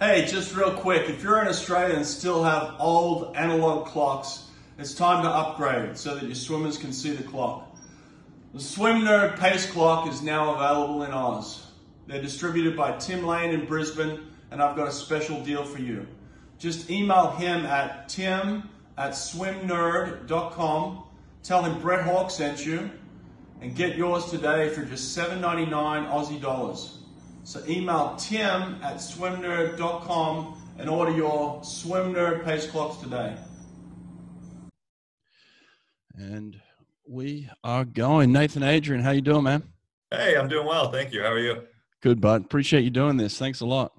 Hey, just real quick, if you're in Australia and still have old analog clocks, it's time to upgrade so that your swimmers can see the clock. The Swim Nerd Pace Clock is now available in Oz. They're distributed by Tim Lane in Brisbane, and I've got a special deal for you. Just email him at tim at swimnerd.com, tell him Brett Hawke sent you, and get yours today for just $7.99 Aussie dollars. So email tim at swimnerd.com and order your Swim Nerd Pace Clocks today. And we are going. Nathan Adrian, how you doing, man? Hey, I'm doing well. Thank you. How are you? Good, bud. Appreciate you doing this. Thanks a lot.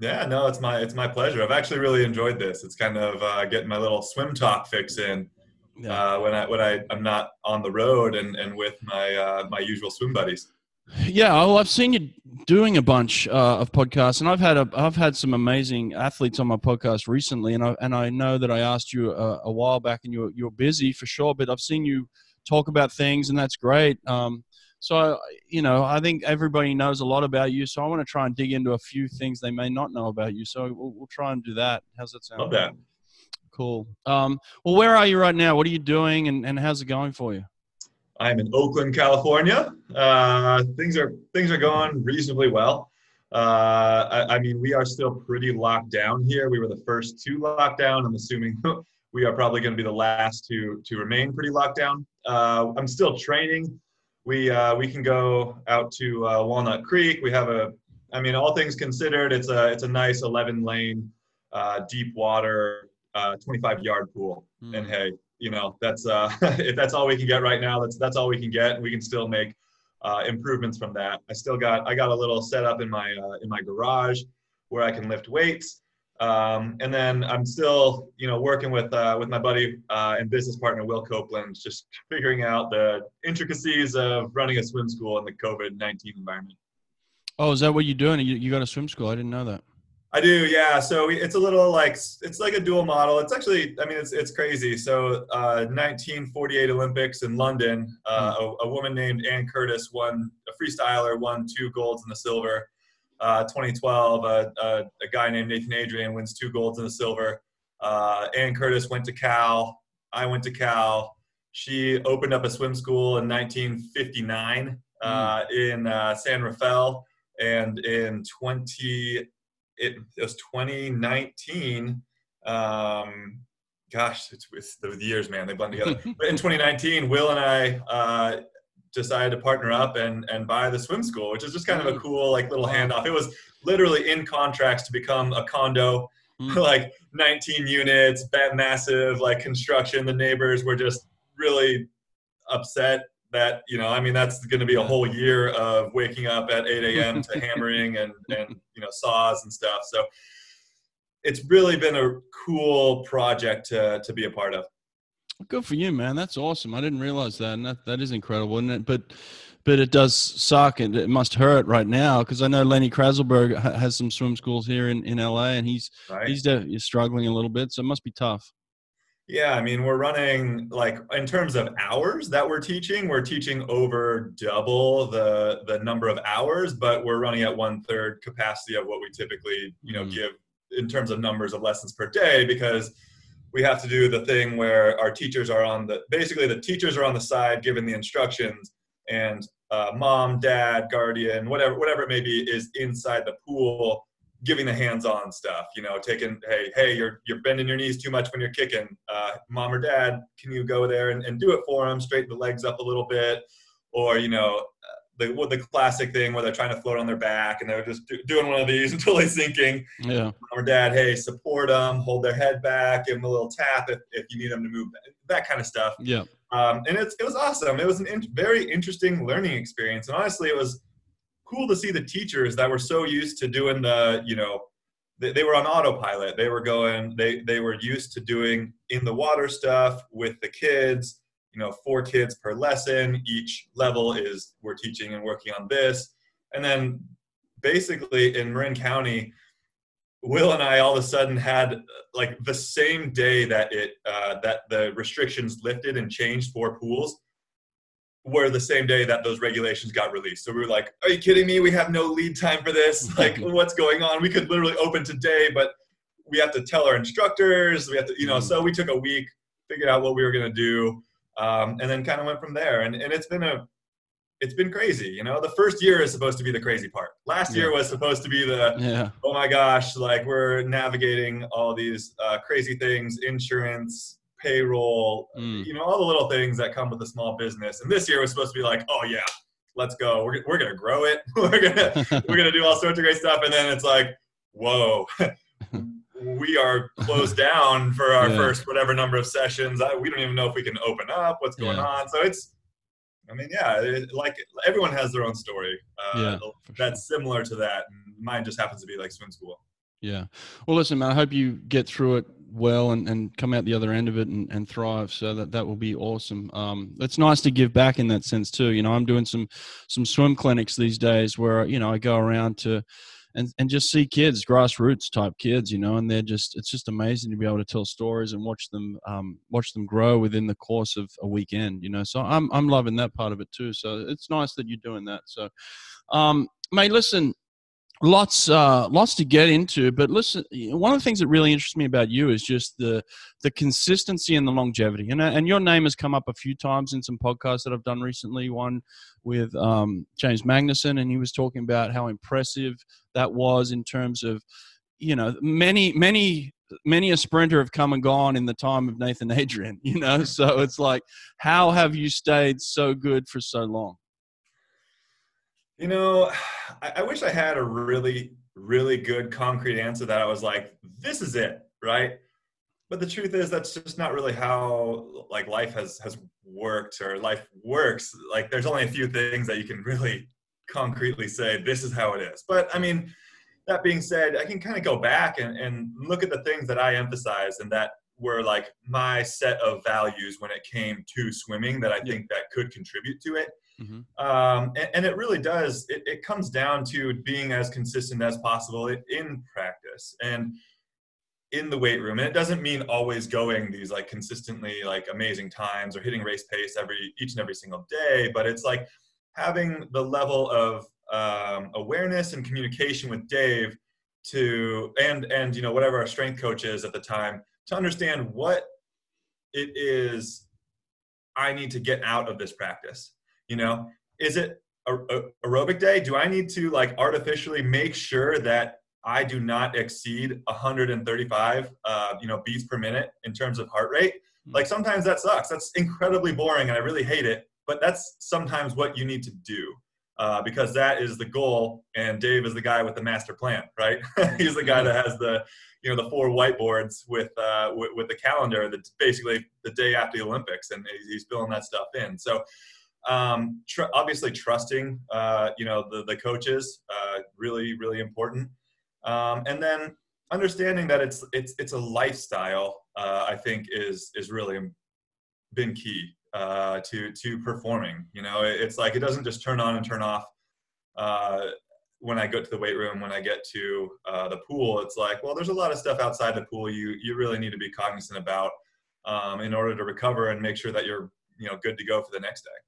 Yeah, no, it's my it's my pleasure. I've actually really enjoyed this. It's kind of uh, getting my little swim talk fix in yeah. uh, when I when I I'm not on the road and and with my uh, my usual swim buddies. Yeah, well, I've seen you doing a bunch uh, of podcasts, and I've had a, I've had some amazing athletes on my podcast recently, and I and I know that I asked you a, a while back, and you're you're busy for sure, but I've seen you talk about things, and that's great. Um, so you know, I think everybody knows a lot about you, so I want to try and dig into a few things they may not know about you. So we'll, we'll try and do that. How's that sound? Love that. Cool. Um, well, where are you right now? What are you doing, and, and how's it going for you? I'm in Oakland, California. Uh, things are things are going reasonably well. Uh, I, I, mean, we are still pretty locked down here. We were the first to lock down. I'm assuming we are probably going to be the last to to remain pretty locked down. Uh, I'm still training. We uh, we can go out to uh, Walnut Creek. We have a, I mean, all things considered, it's a it's a nice 11 lane, uh, deep water, 25 yard pool. Mm. And hey, you know that's uh, if that's all we can get right now that's that's all we can get. And we can still make uh, improvements from that. I still got i got a little setup in my uh, in my garage where i can lift weights. Um, and then i'm still you know working with uh, with my buddy uh, and business partner will copeland just figuring out the intricacies of running a swim school in the covid-19 environment. Oh is that what you're doing? You, you got a swim school? I didn't know that I do, yeah. So it's a little like it's like a dual model. It's actually, I mean, it's it's crazy. So, uh, 1948 Olympics in London, uh, hmm. a, a, woman named Ann Curtis won a freestyler won two golds and a silver. Uh, 2012, a, a, guy named Nathan Adrian wins two golds and a silver. Uh, Ann Curtis went to Cal. I went to Cal. She opened up a swim school in 1959 uh, mm. in uh, San Rafael, and in 20 it, it was 2019. Um, gosh, it's, it's the years, man. They blend together. but in 2019, Will and I uh, decided to partner up and and buy the swim school, which is just kind of a cool like little handoff. It was literally in contracts to become a condo, mm. like 19 units, massive like construction. The neighbors were just really upset that you know i mean that's going to be a whole year of waking up at 8 a.m to hammering and and you know saws and stuff. So it's really been a cool project to to be a part of. Good for you man. That's awesome. I didn't realize that and that, that is incredible isn't it? But but it does suck and it must hurt right now because I know Lenny Krayzelburg has some swim schools here in, in LA and he's right. he's, he's struggling a little bit, so it must be tough. Yeah, I mean, we're running like in terms of hours that we're teaching, we're teaching over double the the number of hours, but we're running at one third capacity of what we typically, you know, mm. give in terms of numbers of lessons per day because we have to do the thing where our teachers are on the basically the teachers are on the side giving the instructions and uh, mom, dad, guardian, whatever whatever it may be is inside the pool giving the hands-on stuff you know taking hey hey you're you're bending your knees too much when you're kicking. Uh, mom or dad can you go there and, and do it for them straighten the legs up a little bit? Or you know the the classic thing where they're trying to float on their back and they're just do, doing one of these until they're sinking. Yeah. Mom or dad hey support them hold their head back give them a little tap if, if you need them to move that kind of stuff. Yeah. Um, and it's, it was awesome. It was an in, very interesting learning experience. And honestly it was cool to see the teachers that were so used to doing the, you know, they, they were on autopilot. They were going, they, they were used to doing in the water stuff with the kids, you know, four kids per lesson. Each level is we're teaching and working on this. And then basically in Marin County, Will and I all of a sudden had like the same day that it uh, that the restrictions lifted and changed for pools were the same day that those regulations got released. So we were like, "Are you kidding me? We have no lead time for this. Like, what's going on? We could literally open today, but we have to tell our instructors. We have to, you know." So we took a week, figured out what we were going to do, um, and then kind of went from there. And and it's been a it's been crazy. You know, the first year is supposed to be the crazy part. Last year was supposed to be the Yeah. oh my gosh, like we're navigating all these uh, crazy things, insurance, payroll, Mm. you know, all the little things that come with a small business. And this year was supposed to be like, oh yeah, let's go. We're, we're gonna grow it. we're gonna we're gonna do all sorts of great stuff. And then it's like, whoa. We are closed down for our Yeah. first whatever number of sessions. I, we don't even know if we can open up. What's going Yeah. on? So it's, I mean, yeah, it, like everyone has their own story. Uh, Yeah, for sure. that's similar to that. Mine just happens to be like swim school. Yeah. Well, listen, man, I hope you get through it well and, and come out the other end of it and, and thrive. So that, that will be awesome. Um, it's nice to give back in that sense too. You know, I'm doing some, some swim clinics these days where, you know, I go around to, and, and just see kids, grassroots type kids, you know, and they're just, it's just amazing to be able to tell stories and watch them, um, watch them grow within the course of a weekend, you know, so I'm, I'm loving that part of it too. So it's nice that you're doing that. So, um, mate, listen, lots uh lots to get into but listen one of the things that really interests me about you is just the the consistency and the longevity. And uh, and your name has come up a few times in some podcasts that I've done recently one with um James Magnussen and he was talking about how impressive that was in terms of you know many many many a sprinter have come and gone in the time of Nathan Adrian you know? So it's like how have you stayed so good for so long You know, I, I wish I had a really, really good concrete answer that I was like, this is it, right? But the truth is that's just not really how like life has has worked or life works. Like there's only a few things that you can really concretely say this is how it is. But I mean, that being said, I can kind of go back and, and look at the things that I emphasized and that were like my set of values when it came to swimming that I think that could contribute to it Mhm. um, and, and it really does it, it comes down to being as consistent as possible in, in practice and in the weight room and it doesn't mean always going these like consistently like amazing times or hitting race pace every each and every single day but it's like having the level of um, awareness and communication with dave to and and you know whatever our strength coach is at the time to understand what it is i need to get out of this practice you know is it a, a, aerobic day? Do i need to like artificially make sure that i do not exceed 135 uh, you know beats per minute in terms of heart rate? Like sometimes that sucks. That's incredibly boring and i really hate it but that's sometimes what you need to do uh, because that is the goal and dave is the guy with the master plan right? He's the guy that has the you know the four whiteboards with uh, with, with the calendar that's basically the day after the olympics and he's, he's filling that stuff in. So um, tr- obviously trusting uh, you know the, the coaches uh, really really important. Um, and then understanding that it's it's it's a lifestyle uh, i think is is really been key uh, to to performing you know? It- it's like it doesn't just turn on and turn off uh, when i go to the weight room when i get to uh, the pool. It's like well there's a lot of stuff outside the pool you you really need to be cognizant about um, in order to recover and make sure that you're you know good to go for the next day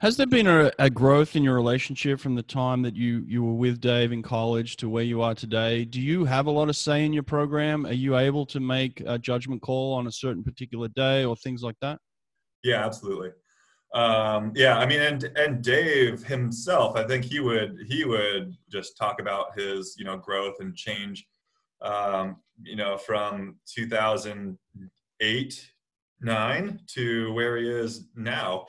Has there been a, a growth in your relationship from the time that you, you were with Dave in college to where you are today? Do you have a lot of say in your program? Are you able to make a judgment call on a certain particular day or things like that? Yeah, absolutely. Um, yeah, I mean, and and Dave himself, I think he would he would just talk about his you know growth and change, um, you know, from 2008 nine to where he is now.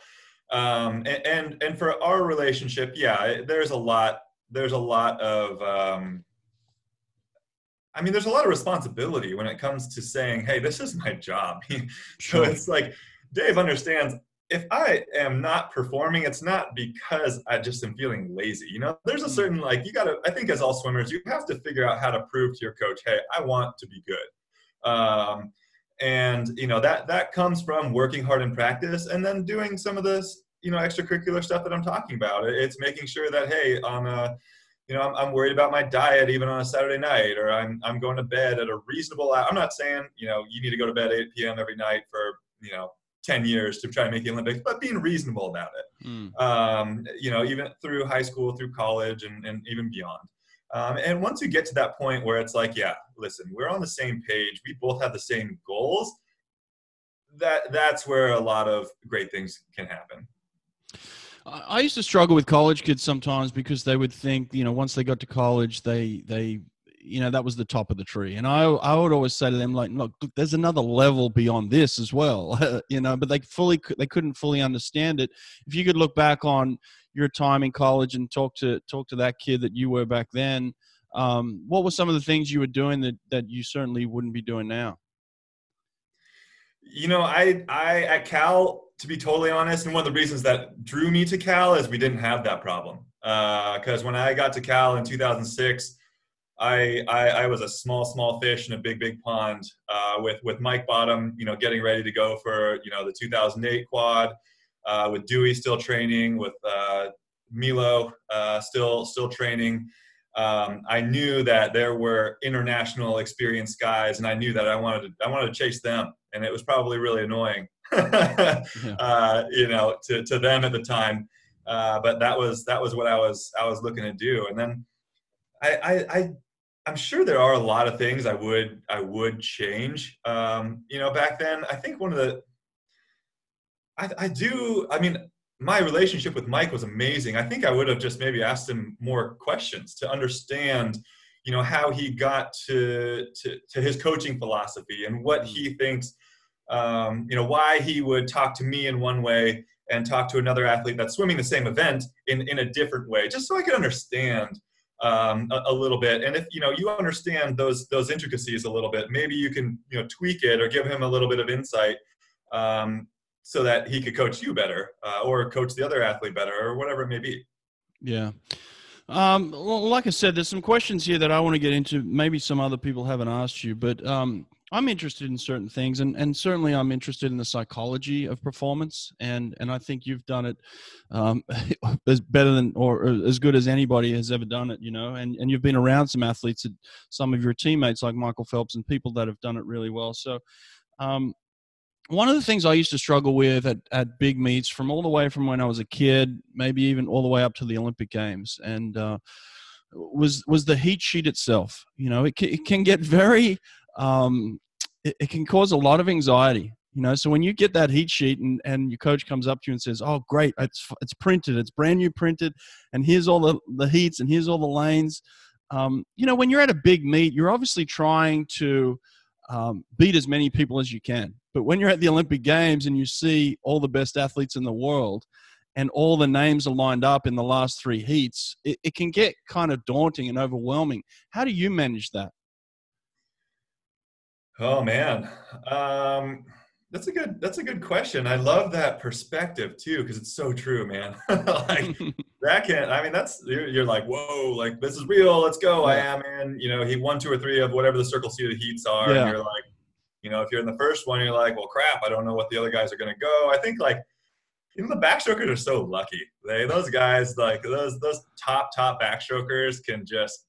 Um, and, and and for our relationship, yeah, there's a lot there's a lot of um, I mean, there's a lot of responsibility when it comes to saying, "Hey, this is my job." so it's like Dave understands if I am not performing, it's not because I just am feeling lazy. You know, there's a certain like you got to. I think as all swimmers, you have to figure out how to prove to your coach, "Hey, I want to be good." Um, and you know that that comes from working hard in practice and then doing some of this you know extracurricular stuff that I'm talking about. It's making sure that hey, on a you know, I'm, I'm worried about my diet even on a Saturday night, or I'm, I'm going to bed at a reasonable hour. I'm not saying, you know, you need to go to bed 8 p.m. every night for, you know, 10 years to try and make the Olympics, but being reasonable about it. Mm. Um, you know, even through high school, through college, and, and even beyond. Um, and once you get to that point where it's like, yeah, listen, we're on the same page. We both have the same goals. That that's where a lot of great things can happen. I used to struggle with college kids sometimes because they would think, you know, once they got to college, they they you know that was the top of the tree. And i i would always say to them like look, look there's another level beyond this as well. You know but they fully they couldn't fully understand it. If you could look back on your time in college and talk to talk to that kid that you were back then um, what were some of the things you were doing that that you certainly wouldn't be doing now? You know i i at cal to be totally honest and one of the reasons that drew me to cal is we didn't have that problem. Because uh, when i got to cal in 2006 I, I, I was a small small fish in a big big pond uh, with with Mike Bottom, you know, getting ready to go for you know the 2008 quad, uh, with Dewey still training, with uh, Milo uh, still still training. Um, I knew that there were international experienced guys, and I knew that I wanted to I wanted to chase them, and it was probably really annoying, yeah. Uh, you know, to, to them at the time. Uh, but that was that was what I was I was looking to do, and then I, I, I I'm sure there are a lot of things I would I would change. Um, you know, back then, I think one of the I, I do. I mean, my relationship with Mike was amazing. I think I would have just maybe asked him more questions to understand, you know, how he got to to, to his coaching philosophy and what he mm. thinks. Um, you know, why he would talk to me in one way and talk to another athlete that's swimming the same event in in a different way, just so I could understand um, a, a, little bit. And if you know you understand those those intricacies a little bit, maybe you can you know tweak it or give him a little bit of insight um, so that he could coach you better uh, or coach the other athlete better or whatever it may be. Yeah. Um, well, like I said, there's some questions here that I want to get into. Maybe some other people haven't asked you, but um, I'm interested in certain things, and, and certainly I'm interested in the psychology of performance, and and I think you've done it um, as better than or, as good as anybody has ever done it, you know. And and you've been around some athletes, some of your teammates like Michael Phelps, and people that have done it really well. So, um, one of the things I used to struggle with at, at big meets, from all the way from when I was a kid, maybe even all the way up to the Olympic Games, and uh, was was the heat sheet itself. You know, it it can get very um, it, it, can cause a lot of anxiety. You know, so when you get that heat sheet and, and your coach comes up to you and says, "Oh, great, it's it's printed, it's brand new printed, and here's all the the heats and here's all the lanes." Um, you know, when you're at a big meet, you're obviously trying to um, beat as many people as you can. But when you're at the Olympic Games and you see all the best athletes in the world, and all the names are lined up in the last three heats, it, it can get kind of daunting and overwhelming. How do you manage that? Oh man, um, that's a good that's a good question. I love that perspective too because it's so true, man. like that can I mean that's you're, you're, like whoa, like this is real. Let's go. I am in. You know, he won two or three of whatever the circle seated heats are, yeah. and you're like, you know, if you're in the first one, you're like, well, crap, I don't know what the other guys are gonna go. I think like know the backstrokers are so lucky. They those guys like those those top top backstrokers can just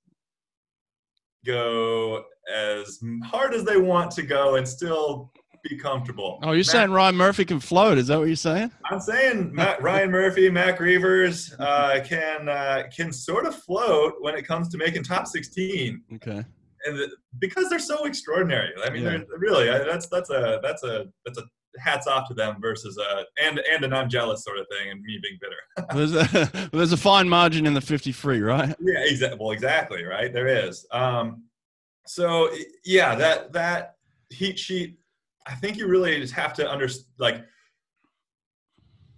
go as hard as they want to go and still be comfortable. Oh, you're Matt, saying Ryan Murphy can float? Is that what you're saying? I'm saying Matt, Ryan Murphy, Matt Grevers uh, can uh, can sort of float when it comes to making top 16. Okay. And the, because they're so extraordinary. I mean, yeah. really that's that's a that's a that's a hats off to them versus a and and an I'm jealous sort of thing and me being bitter. there's a there's a fine margin in the 53, right? Yeah, exactly. Well, exactly, right. There is. Um, so yeah, that that heat sheet, I think you really just have to understand. Like,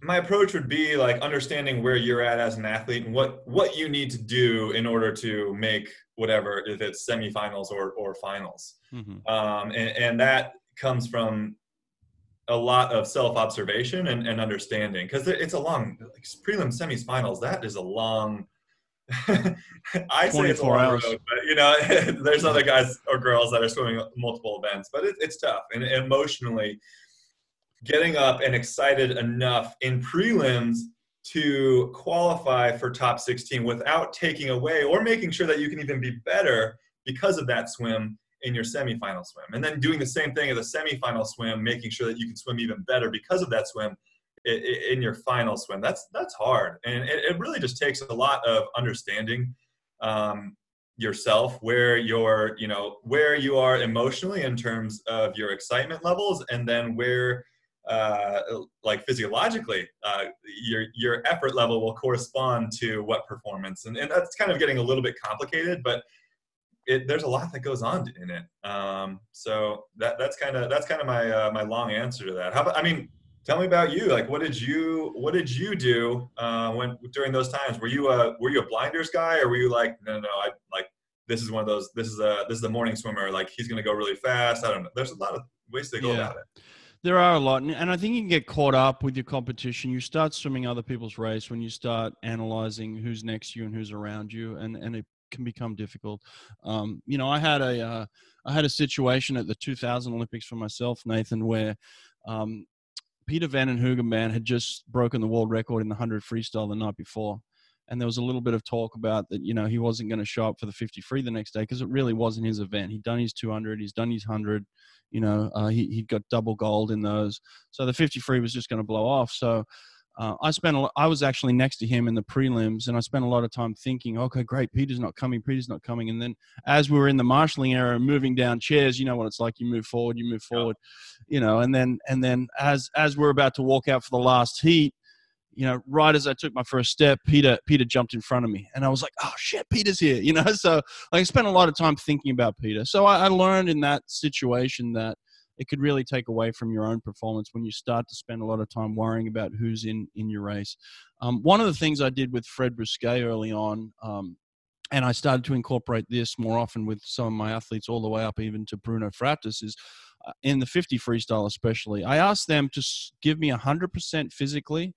my approach would be like understanding where you're at as an athlete and what what you need to do in order to make whatever if it's semifinals or or finals. Mm-hmm. Um, and, and that comes from a lot of self observation and, and understanding because it's a long like, prelim semis finals. That is a long I say it's a long hours. road, but you know, there's other guys or girls that are swimming multiple events, but it, it's tough and emotionally getting up and excited enough in prelims to qualify for top 16 without taking away or making sure that you can even be better because of that swim in your semifinal swim. And then doing the same thing at the semifinal swim making sure that you can swim even better because of that swim in your final swim. That's that's hard. And it, really just takes a lot of understanding um, yourself where you're you know where you are emotionally in terms of your excitement levels and then where uh, like physiologically uh, your your effort level will correspond to what performance. And, and that's kind of getting a little bit complicated but it, there's a lot that goes on in it. Um, so that that's kind of that's kind of my uh, my long answer to that. How about i mean tell me about you. Like what did you what did you do uh, when during those times? Were you a were you a blinders guy or were you like no no, no i like this is one of those this is a this is the morning swimmer like he's going to go really fast i don't know. There's a lot of ways to go yeah. about it. There are a lot and i think you can get caught up with your competition. You start swimming other people's race when you start analyzing who's next to you and who's around you and and it can become difficult. Um, you know i had a uh, I had a situation at the 2000 olympics for myself nathan where um, peter van den hoogenband had just broken the world record in the 100 freestyle the night before. And there was a little bit of talk about that you know he wasn't going to show up for the 50 free the next day because it really wasn't his event. He'd done his 200 he's done his 100 you know uh, he, he'd got double gold in those. So the 50 free was just going to blow off. So uh, I spent a lot, I was actually next to him in the prelims, and I spent a lot of time thinking, okay, great, Peter's not coming, Peter's not coming. And then as we were in the marshalling area, moving down chairs, you know what it's like. You move forward, you move forward, yeah. you know, and then and then as as we're about to walk out for the last heat, you know, right as I took my first step, Peter Peter jumped in front of me, and I was like, "Oh shit, Peter's here!" You know, so like, I spent a lot of time thinking about Peter. So I, I learned in that situation that it could really take away from your own performance when you start to spend a lot of time worrying about who's in in your race. Um, one of the things I did with Fred Bousquet early on, um, and I started to incorporate this more often with some of my athletes, all the way up even to Bruno Fratus, is uh, in the 50 freestyle especially. I asked them to give me 100% physically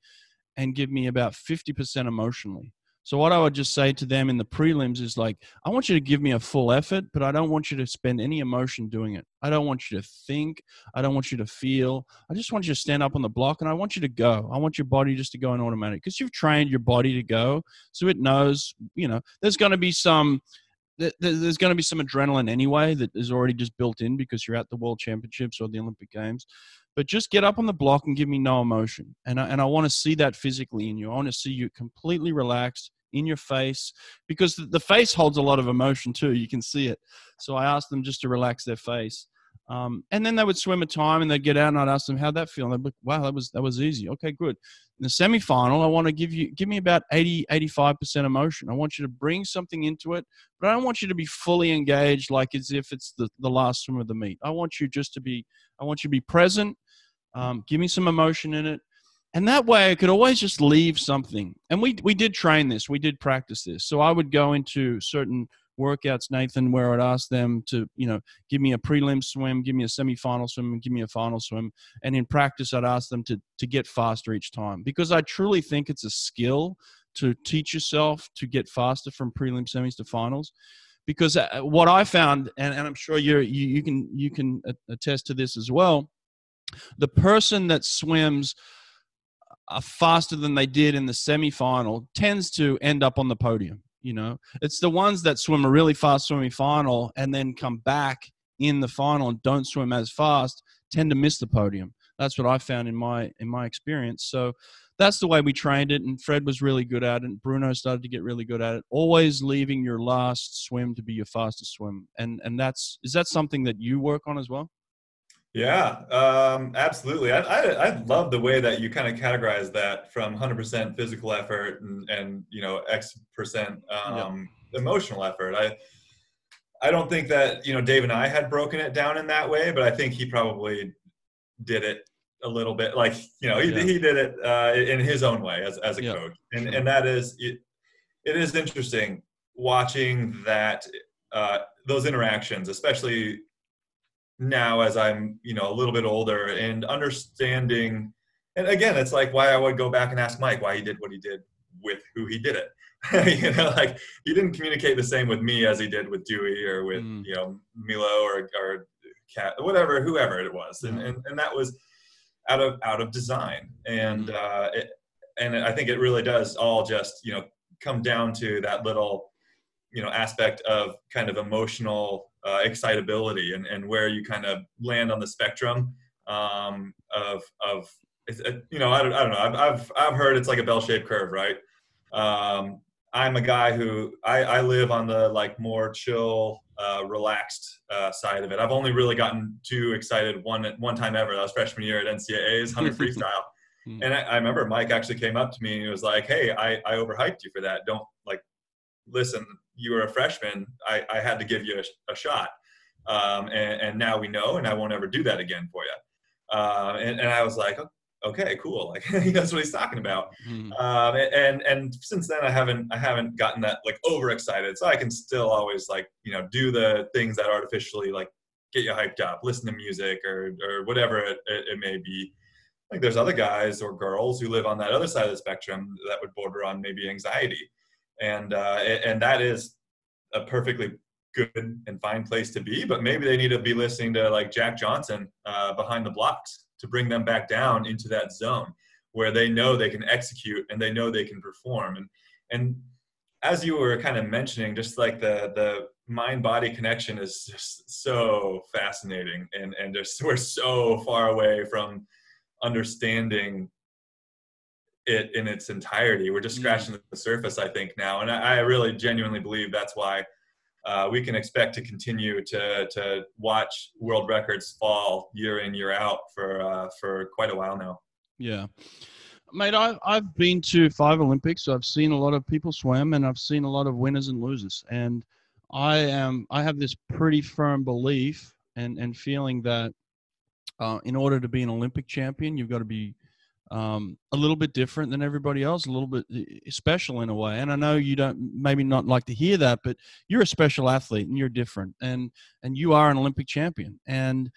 and give me about 50% emotionally. So what I would just say to them in the prelims is like, I want you to give me a full effort, but I don't want you to spend any emotion doing it. I don't want you to think. I don't want you to feel. I just want you to stand up on the block and I want you to go. I want your body just to go in automatic because you've trained your body to go. So it knows, you know, there's going to be some there's going to be some adrenaline anyway that is already just built in because you're at the world championships or the olympic games but just get up on the block and give me no emotion. And I, and I want to see that physically in you. I want to see you completely relaxed in your face because the face holds a lot of emotion too. You can see it. So I asked them just to relax their face. Um, and then they would swim a time and they'd get out and I'd ask them how'd that feel. And they'd be, wow, that was, that was easy. Okay, good. In the semifinal, I want to give you, give me about 80, 85% emotion. I want you to bring something into it, but I don't want you to be fully engaged like as if it's the, the last swim of the meet. I want you just to be, I want you to be present um, give me some emotion in it. And that way I could always just leave something. And we, we did train this, we did practice this. So I would go into certain workouts, Nathan, where I'd ask them to, you know, give me a prelim swim, give me a semifinal swim, and give me a final swim. And in practice, I'd ask them to to get faster each time because I truly think it's a skill to teach yourself to get faster from prelim semis to finals. Because uh, what I found, and, and I'm sure you you can you can attest to this as well, the person that swims uh, faster than they did in the semifinal tends to end up on the podium. You know, it's the ones that swim a really fast swimming final and then come back in the final and don't swim as fast tend to miss the podium. That's what I found in my in my experience. So that's the way we trained it, and Fred was really good at it. And Bruno started to get really good at it. Always leaving your last swim to be your fastest swim, and and that's is that something that you work on as well? Yeah, um, absolutely. I, I, I love the way that you kind of categorize that from 100% physical effort and, and you know X percent um, yep. emotional effort. I I don't think that you know Dave and I had broken it down in that way, but I think he probably did it a little bit. Like you know he, yeah. he did it uh, in his own way as as a yep. coach, and and that is it. It is interesting watching that uh, those interactions, especially now as I'm, you know, a little bit older and understanding. And again, it's like why I would go back and ask Mike why he did what he did with who he did it. you know, like he didn't communicate the same with me as he did with Dewey or with, mm. you know, Milo or, or Cat, whatever, whoever it was. And, and, and that was out of, out of design. And, mm. uh, it, and I think it really does all just, you know, come down to that little, you know aspect of kind of emotional uh, excitability and, and where you kind of land on the spectrum um, of of you know I don't, I don't know. I've, I've I've heard it's like a bell-shaped curve right? Um, I'm a guy who I, I live on the like more chill uh, relaxed uh, side of it. I've only really gotten too excited one one time ever. That was freshman year at NCAA's 100 freestyle. And I, I remember Mike actually came up to me and he was like hey I, I overhyped you for that. Don't like listen, you were a freshman. I, I had to give you a, a shot. Um, and, and, now we know, and I won't ever do that again for you. Uh, and, and, I was like, okay, cool. Like that's what he's talking about. Mm-hmm. Um, and, and since then I haven't, I haven't gotten that like overexcited. So I can still always like, you know, do the things that artificially like get you hyped up, listen to music or, or whatever it, it, it may be. Like there's other guys or girls who live on that other side of the spectrum that would border on maybe anxiety and uh, and that is a perfectly good and fine place to be. But maybe they need to be listening to like Jack Johnson uh, behind the blocks to bring them back down into that zone where they know they can execute and they know they can perform. And and as you were kind of mentioning, just like the the mind body connection is just so fascinating, and and just we're so far away from understanding it in its entirety. We're just mm. scratching mm. the surface, I think, now, and I, I really genuinely believe that's why uh, we can expect to continue to to watch world records fall year in year out for uh, for quite a while now. Yeah. Mate, I've, I've been to five Olympics. So I've seen a lot of people swim, and I've seen a lot of winners and losers. And I am I have this pretty firm belief and and feeling that uh, in order to be an Olympic champion, you've got to be um, a little bit different than everybody else, a little bit special in a way. And I know you don't maybe not like to hear that, but you're a special athlete and you're different, and and you are an Olympic champion, and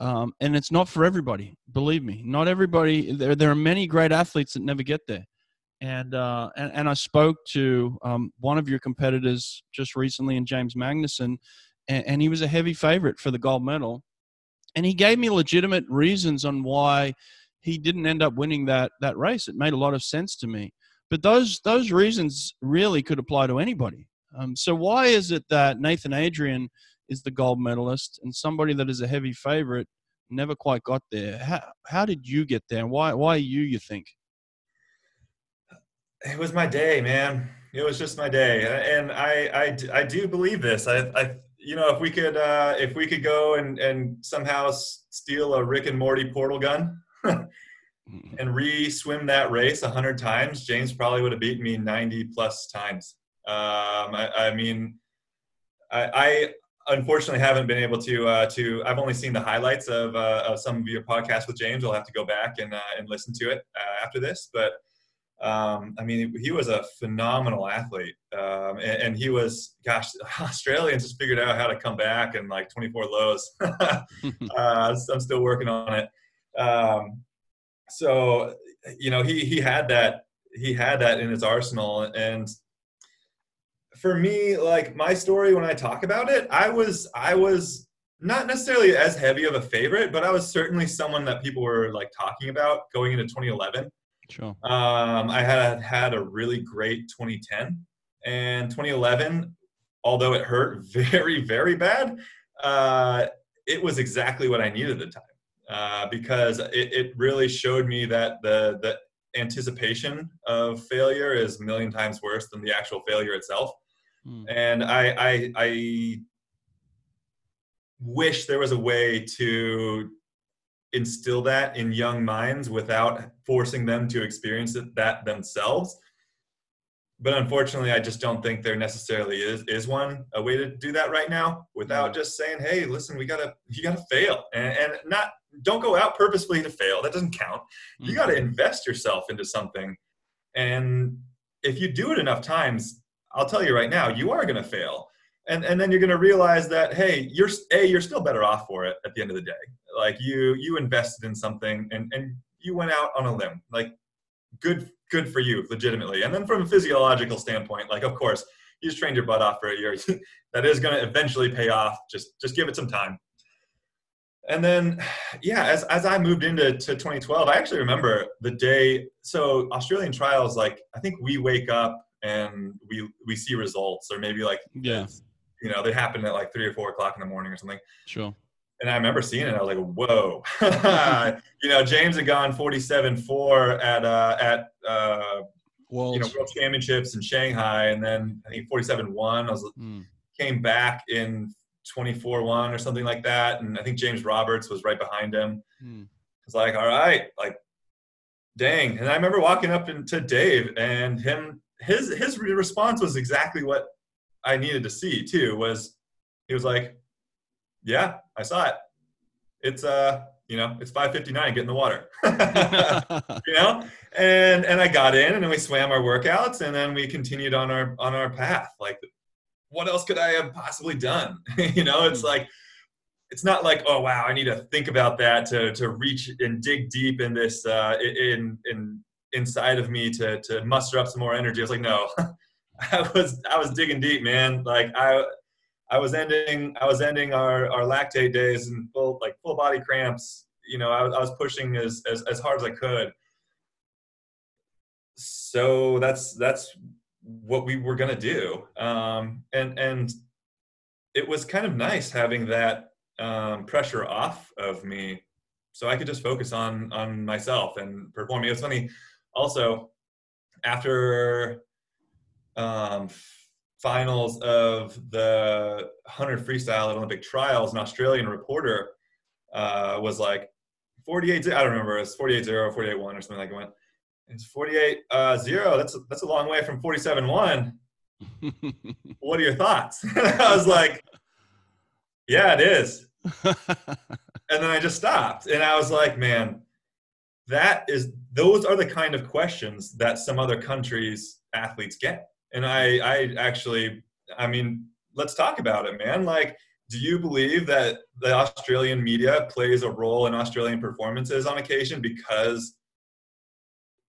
um, and it's not for everybody. Believe me, not everybody. There there are many great athletes that never get there. And, uh, and and I spoke to um, one of your competitors just recently, in James Magnussen, and, and he was a heavy favorite for the gold medal, and he gave me legitimate reasons on why he didn't end up winning that that race. It made a lot of sense to me. But those those reasons really could apply to anybody. Um, so why is it that Nathan Adrian is the gold medalist and somebody that is a heavy favorite never quite got there? How how did you get there? Why why you? You think? It was my day, man. It was just my day, and I I, I do believe this. I, I you know if we could uh, if we could go and and somehow steal a Rick and Morty portal gun and re-swim that race 100 times, James probably would have beaten me 90 plus times. Um, I, I, mean, I, I, unfortunately haven't been able to uh, to. I've only seen the highlights of, uh, of some of your podcasts with James. I'll have to go back and uh, and listen to it uh, after this. But um, I mean, he was a phenomenal athlete, um, and, and, he was, gosh, Australians just figured out how to come back in like 24 lows. Uh, I'm still working on it. Um, so you know he he had that he had that in his arsenal. And for me like my story when i talk about it i was i was not necessarily as heavy of a favorite but i was certainly someone that people were like talking about going into 2011 sure. Um, i had had a really great 2010 and 2011 although it hurt very very bad uh, it was exactly what i needed at the time uh, because it, it really showed me that the the anticipation of failure is a million times worse than the actual failure itself. Mm. And I, I, I wish there was a way to instill that in young minds without forcing them to experience it, that themselves. But unfortunately, I just don't think there necessarily is is one a way to do that right now without hmm. just saying, "Hey, listen, we gotta you gotta fail," and, and not don't go out purposefully to fail. That doesn't count. You mm-hmm. got to invest yourself into something. And if you do it enough times, I'll tell you right now, you are going to fail. And, and then you're going to realize that hey you're a you're still better off for it at the end of the day like you you invested in something and and you went out on a limb like good good for you legitimately and then from a physiological standpoint like of course you just trained your butt off for a year that is going to eventually pay off just just give it some time and then yeah as, as i moved into to 2012 i actually remember the day so australian trials like i think we wake up and we we see results or maybe like Yeah, you know they happen at like three or four o'clock in the morning or something sure. and i remember seeing it i was like whoa you know james had gone 47-4 at uh at uh Worlds. you know world championships in shanghai and then i think 47-1 i was Mm, came back in 24-1 or something like that and i think james roberts was right behind him. Mm. it's like all right like dang. And i remember walking up into dave and him his his response was exactly what i needed to see too was he was like yeah i saw it. It's uh you know it's 559 get in the water. You know? And and i got in and then we swam our workouts and then we continued on our on our path. Like what else could i have possibly done you know it's Hmm. like it's not like oh wow i need to think about that to to reach and dig deep in this uh in in inside of me to to muster up some more energy i was like no i was i was digging deep man like i I was ending I was ending our, our lactate days and full like full body cramps. You know, I, was- I was pushing as, as as hard as I could. So that's that's what we were gonna do, um, and and it was kind of nice having that um, pressure off of me, so I could just focus on on myself and performing. It was funny, also after um, finals of the 100 freestyle at Olympic trials, an Australian reporter uh, was like 48. I don't remember. It's 48 0, 48 1 or something like that. It's 48 uh, 0. That's that's a long way from 47 1. What are your thoughts? I was like, yeah, it is. And then I just stopped, and I was like, man, that is those are the kind of questions that some other countries athletes get and i i actually i mean let's talk about it man like do you believe that the australian media plays a role in australian performances on occasion because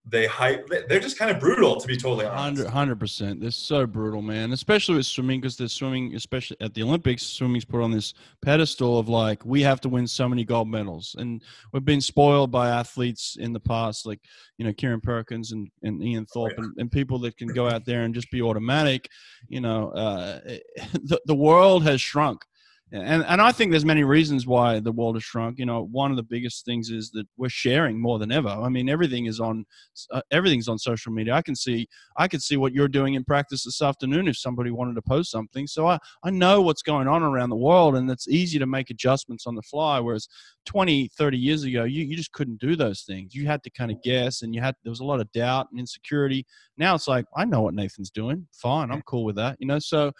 they hype they're just kind of brutal to be totally honest Hundred percent. They're so brutal, man. Especially with swimming, because they're swimming, especially at the Olympics, swimming's put on this pedestal of like we have to win so many gold medals, and we've been spoiled by athletes in the past, like you know Kieren Perkins and, and Ian Thorpe, yeah. and, and people that can go out there and just be automatic. You know, uh, the the world has shrunk. And, and I think there's many reasons why the world has shrunk. You know, one of the biggest things is that we're sharing more than ever. I mean, everything is on, uh, everything's on social media. I can see I can see what you're doing in practice this afternoon if somebody wanted to post something. So I, I know what's going on around the world and it's easy to make adjustments on the fly. Whereas 20, 30 years ago, you, you just couldn't do those things. You had to kind of guess and you had, there was a lot of doubt and insecurity. Now it's like, I know what Nathan's doing. Fine. I'm cool with that, you know? So,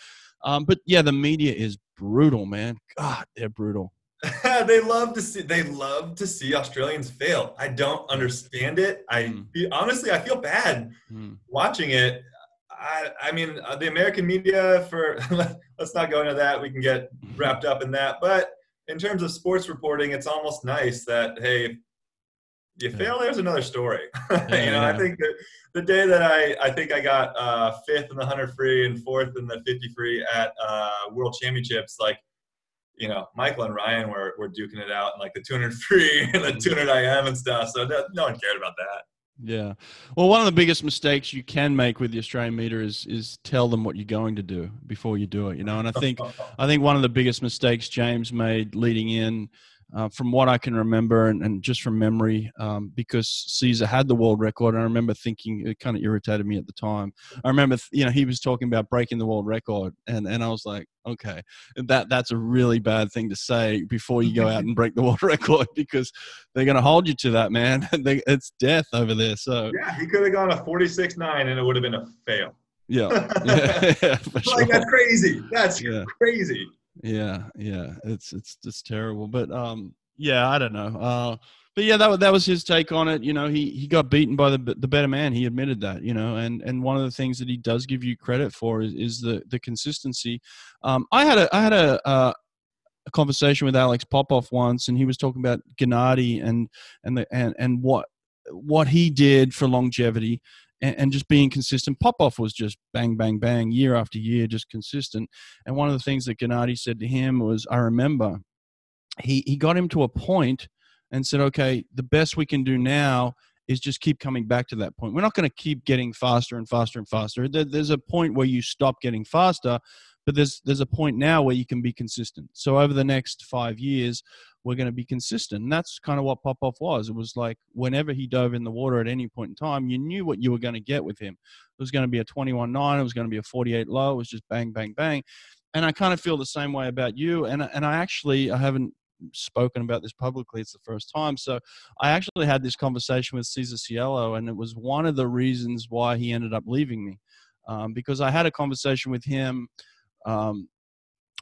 um, but yeah, the media is brutal, man. God, they're brutal. they love to see they love to see australians fail i don't understand it i Mm. honestly i feel bad Hmm. watching it i i mean uh, the american media for let's not go into that we can get wrapped up in that but in terms of sports reporting it's almost nice that hey you Yeah. fail there's another story you know Yeah, i think that the day that i i think i got uh fifth in the 100 free and fourth in the 50 free at uh world championships like you know michael and ryan were, were duking it out in like the 200 free and the 200 im and stuff so no, no one cared about that Yeah. Well, one of the biggest mistakes you can make with the Australian meter is is tell them what you're going to do before you do it. You know, and I think I think one of the biggest mistakes James made leading in, uh, from what I can remember and, and just from memory, um, because Cesar had the world record. And I remember thinking it kind of irritated me at the time. I remember, you know, he was talking about breaking the world record, and and I was like, okay, that that's a really bad thing to say before you go out and break the world record because they're going to hold you to that, man. they, it's death over there. So yeah he could have gone a 46-9 and it would have been a fail yeah, yeah, yeah for sure. that's crazy that's Yeah. crazy Yeah, yeah, it's it's it's terrible, but um, yeah, I don't know. Uh, but yeah, that that was his take on it. You know, he he got beaten by the the better man. He admitted that. You know, and and one of the things that he does give you credit for is, is the the consistency. Um, I had a I had a. Uh, a conversation with Alex Popov once, and he was talking about Gennady and and the and and what what he did for longevity and, and just being consistent. Popov was just bang bang bang year after year, just consistent. And one of the things that Gennady said to him was, I remember he, he got him to a point and said, okay, the best we can do now is just keep coming back to that point. We're not going to keep getting faster and faster and faster. There, there's a point where you stop getting faster, but there's there's a point now where you can be consistent. So over the next five years, we're going to be consistent. And that's kind of what Popov was. It was like whenever he dove in the water at any point in time, you knew what you were going to get with him. It was going to be a 21-9. It was going to be a 48 low. It was just bang, bang, bang. And I kind of feel the same way about you. And and I actually I haven't spoken about this publicly. It's the first time. So I actually had this conversation with Cesar Cielo, and it was one of the reasons why he ended up leaving me. Um, because I had a conversation with him um,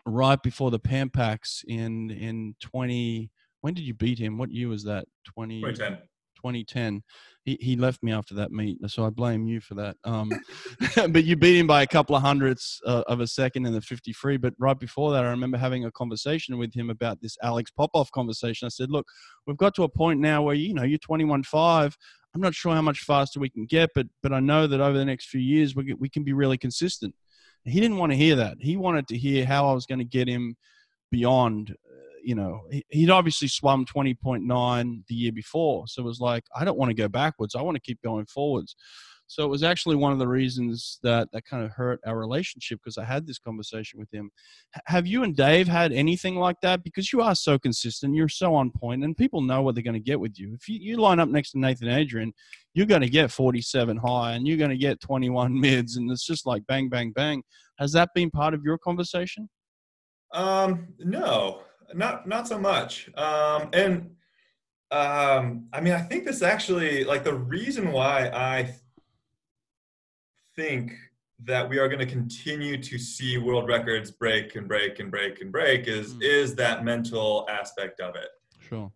right before the Pan Pacs in in 20. When did you beat him? What year was that? 20, 2010. 2010. He, he left me after that meet, so I blame you for that. Um, but you beat him by a couple of hundredths uh, of a second in the 50 free. But right before that, I remember having a conversation with him about this Alex Popov conversation. I said, look, we've got to a point now where, you know, you're 21.5. I'm not sure how much faster we can get, but but I know that over the next few years we, we can be really consistent. He didn't want to hear that. He wanted to hear how I was going to get him beyond uh, you know, he'd obviously swum 20.9 the year before. So it was like, I don't want to go backwards. I want to keep going forwards. So it was actually one of the reasons that that kind of hurt our relationship because I had this conversation with him. Have you and Dave had anything like that? Because you are so consistent, you're so on point, and people know what they're going to get with you. If you, you line up next to Nathan Adrian, you're going to get 47 high and you're going to get 21 mids, and it's just like bang, bang, bang. Has that been part of your conversation? Um, no, not not so much. Um, and um, I mean, I think this actually like the reason why I think that we are going to continue to see world records break and break and break and break is mm. is that mental aspect of it. Sure.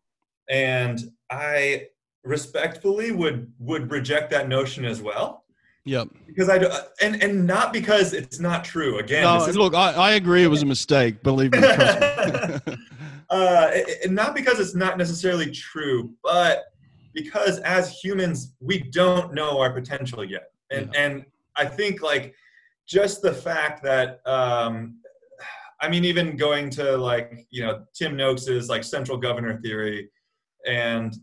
And I respectfully would would reject that notion as well. Yep. Because I do, and and not because it's not true. Again, no, look, I, I agree it was a mistake. Believe me. me. uh, it, not because it's not necessarily true, but because as humans we don't know our potential yet, and yeah. and I think like just the fact that um, I mean, even going to like you know Tim Noakes's like central governor theory, and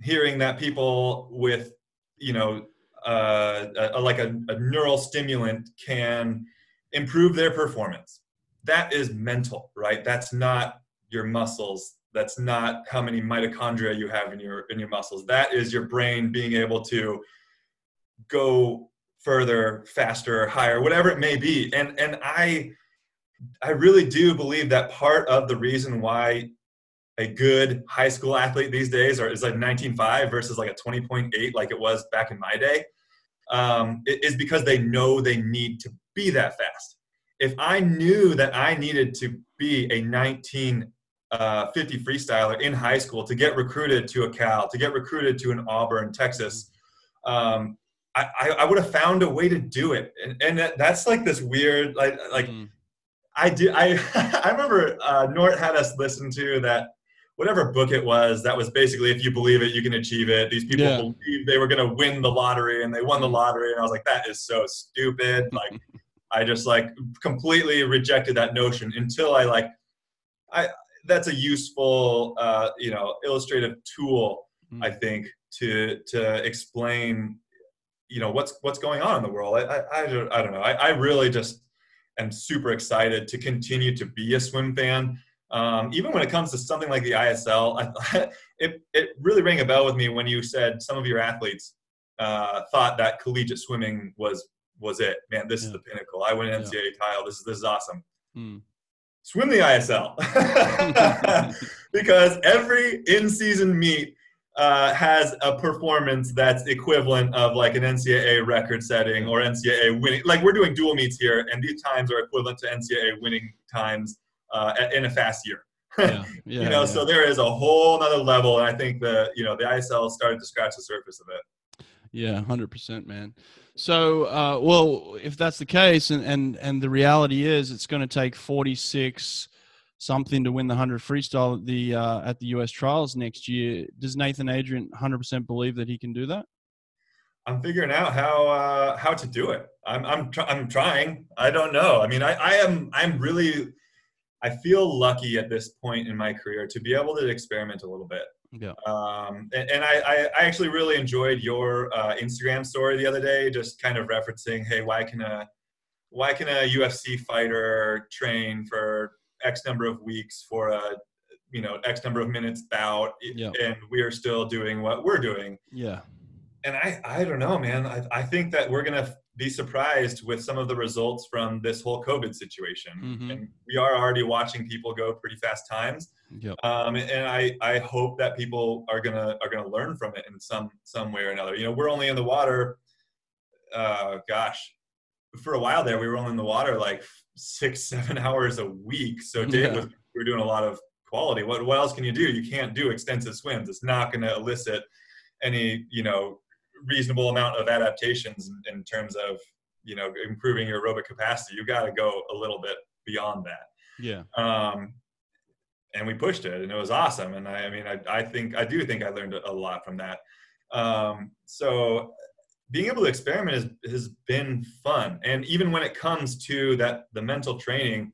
hearing that people with you know uh, a, like a, a neural stimulant can improve their performance. That is mental, right? That's not your muscles. That's not how many mitochondria you have in your in your muscles. That is your brain being able to go further, faster, higher, whatever it may be. And and I I really do believe that part of the reason why a good high school athlete these days are, is like 19.5 versus like a 20.8 like it was back in my day um, is because they know they need to be that fast. If I knew that I needed to be a 1950 uh, freestyler in high school to get recruited to a Cal, to get recruited to an Auburn, Texas, um, I, I, would have found a way to do it. And, and that's like this weird, like, like mm. I did. I, I remember uh, Nort had us listen to that whatever book it was that was basically if you believe it you can achieve it these people yeah. believed they were going to win the lottery and they won the mm-hmm. lottery and i was like that is so stupid like i just like completely rejected that notion until i like i that's a useful uh, you know illustrative tool mm. i think to to explain you know what's what's going on in the world i i, I, don't, I don't know I, I really just am super excited to continue to be a swim fan um, even when it comes to something like the ISL, I, it, it really rang a bell with me when you said some of your athletes uh, thought that collegiate swimming was was it. Man, this yeah. is the pinnacle. I win NCAA yeah. title. This is this is awesome. Hmm. Swim the ISL because every in-season meet uh, has a performance that's equivalent of like an NCAA record setting or NCAA winning. Like we're doing dual meets here, and these times are equivalent to NCAA winning times uh, in a fast year. Yeah, yeah, you know, yeah. so there is a whole other level, and I think the you know the ISL started to scratch the surface of it. Yeah, hundred percent, man. So, uh, well, if that's the case, and and and the reality is, it's going to take forty six something to win the hundred freestyle at the uh, at the US trials next year. Does Nathan Adrian hundred percent believe that he can do that? I'm figuring out how uh, how to do it. I'm I'm tr- I'm trying. I don't know. I mean, I I am I'm really I feel lucky at this point in my career to be able to experiment a little bit. Yeah. Um, and, and I, I, I actually really enjoyed your uh, Instagram story the other day, just kind of referencing, hey, why can a why can a UFC fighter train for X number of weeks for a you know X number of minutes bout, Yeah. and we are still doing what we're doing. Yeah. And I, I don't know, man. I, I think that we're gonna be surprised with some of the results from this whole COVID situation. Mhm. And we are already watching people go pretty fast times. Yep. Um, and I, I hope that people are gonna are gonna learn from it in some some way or another. You know, we're only in the water. Uh, gosh, for a while there, we were only in the water like six seven hours a week. So Dave Yeah. was we were doing a lot of quality. What what else can you do? You can't do extensive swims. It's not going to elicit any you know reasonable amount of adaptations in, in terms of you know improving your aerobic capacity. You got to go a little bit beyond that Yeah. um, and we pushed it and it was awesome and i, I mean I, I think i do think i learned a lot from that um, so being able to experiment has, has been fun and even when it comes to that the mental training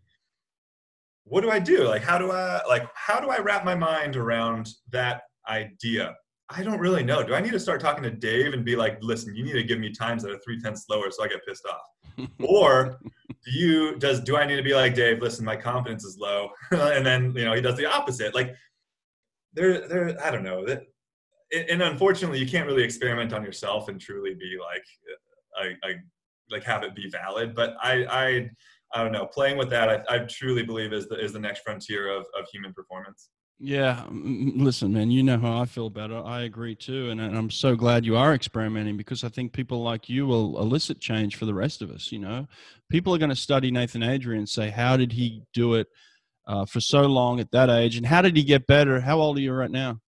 what do i do like how do i like how do i wrap my mind around that idea i don't really know do i need to start talking to dave and be like listen you need to give me times that are three tenths slower so i get pissed off or do you does do I need to be like Dave? Listen, my confidence is low, and then you know he does the opposite. Like there, there. I don't know that, and unfortunately, you can't really experiment on yourself and truly be like, I, I like have it be valid. But I, I, I don't know. Playing with that, I, I truly believe is the is the next frontier of of human performance. Yeah, listen, man, you know how I feel about it. I agree too, and, and I'm so glad you are experimenting because I think people like you will elicit change for the rest of us. You know, people are going to study Nathan Adrian and say, how did he do it uh, for so long at that age, and how did he get better? How old are you right now?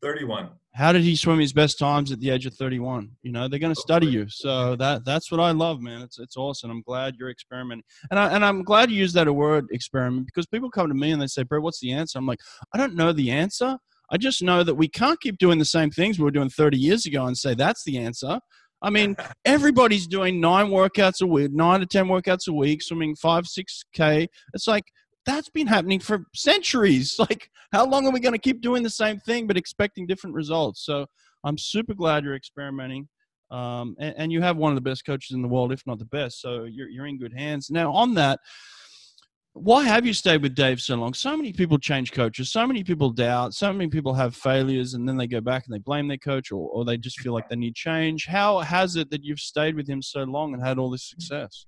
Thirty-one. How did he swim his best times at the age of 31? You know, they're going to oh, study you. So that that's what I love, man. It's it's awesome. I'm glad you're experimenting, and I and I'm glad you use that word experiment because people come to me and they say, "Brett, what's the answer?" I'm like, I don't know the answer. I just know that we can't keep doing the same things we were doing 30 years ago and say that's the answer. I mean, everybody's doing nine workouts a week, nine to 10 workouts a week, swimming five, six K. It's like, that's been happening for centuries. Like, how long are we going to keep doing the same thing but expecting different results? So I'm super glad you're experimenting. Um, and, and you have one of the best coaches in the world, if not the best. So you're, you're in good hands. Now, on that, why have you stayed with Dave so long? So many people change coaches. So many people doubt. So many people have failures and then they go back and they blame their coach or, or they just feel like they need change. How has it that you've stayed with him so long and had all this success?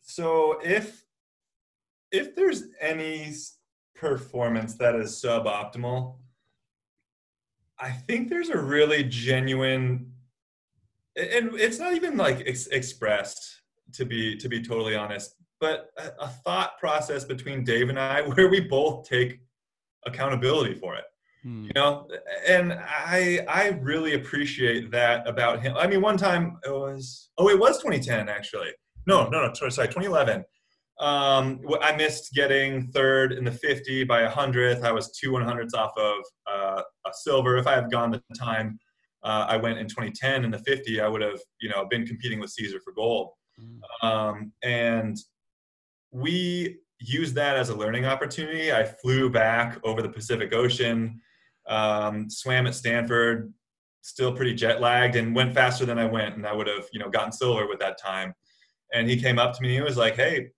So if if there's any performance that is suboptimal, I think there's a really genuine, and it's not even like ex- expressed to be to be totally honest, but a, a thought process between Dave and I where we both take accountability for it Hmm. you know? And i i really appreciate that about him. I mean one time it was oh it was 2010 actually. No no no sorry sorry 2011 um i missed getting third in the 50 by a hundredth i was two one hundredths off of uh, a silver if i had gone the time uh, i went in 2010 in the 50 i would have you know been competing with Cesar for gold Hmm. um, and we used that as a learning opportunity. I flew back over the Pacific Ocean, um, swam at Stanford, still pretty jet lagged, and went faster than I went, and I would have, you know, gotten silver with that time. And he came up to me and was like, "Hey,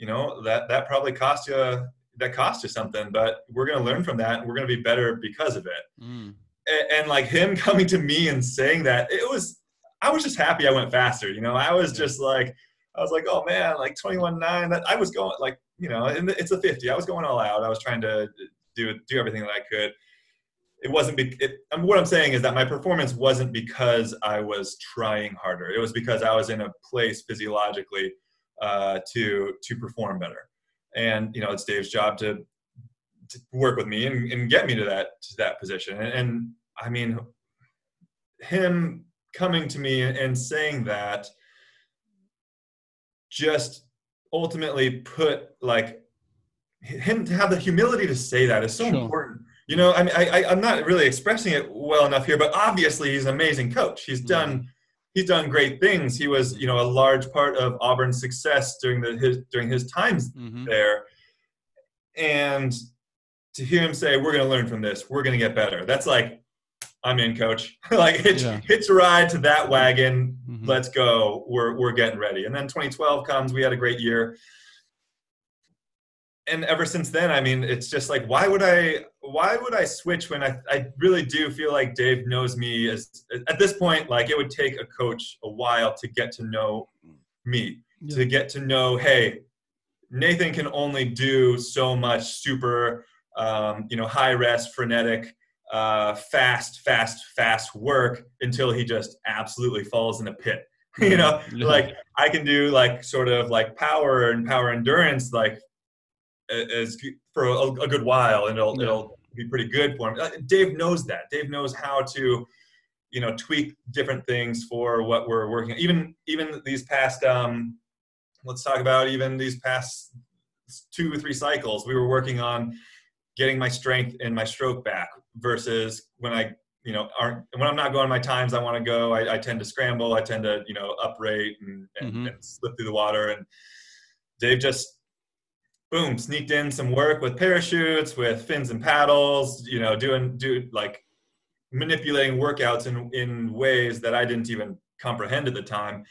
you know, that that probably cost you that cost you something, but we're going to learn from that, and we're going to be better because of it." Hmm. and, and like him coming to me and saying that it was i was just happy i went faster you know i was just like i was like oh man like 21 9 that i was going like you know and it's a 50 i was going all out i was trying to do do everything that i could it wasn't be, it, and what i'm saying is that my performance wasn't because i was trying harder it was because i was in a place physiologically uh, to to perform better and you know it's dave's job to to work with me and, and get me to that to that position. And, and I mean, him coming to me and saying that just ultimately put like him to have the humility to say that is so Sure. important. You know, I mean, I, I, I'm not really expressing it well enough here, but obviously he's an amazing coach. He's done he's done great things. He was, you know, a large part of Auburn's success during the his during his times Mhm. there. And to hear him say, "We're going to learn from this. We're going to get better." That's like, I'm in, coach. like hitch, Yeah. hitch a ride to that wagon. Mhm. Let's go. We're we're getting ready. And then 2012 comes. We had a great year. And ever since then, I mean, it's just like, why would I? Why would I switch when I? I really do feel like Dave knows me. As at this point, like it would take a coach a while to get to know me Yeah. to get to know hey nathan can only do so much super um, you know high rest frenetic uh, fast fast fast work until he just absolutely falls in a pit you know Yeah. like i can do like sort of like power and power endurance like as for a, a good while and it'll Yeah. it'll be pretty good for him Uh, dave knows that dave knows how to you know tweak different things for what we're working On. even even these past um let's talk about even these past two or three cycles we were working on getting my strength and my stroke back versus when i you know aren't when i'm not going my times i want to go I, I tend to scramble i tend to you know uprate and, and, Mhm. and slip through the water and dave just boom sneaked in some work with parachutes with fins and paddles you know doing do like manipulating workouts in in ways that i didn't even comprehend at the time.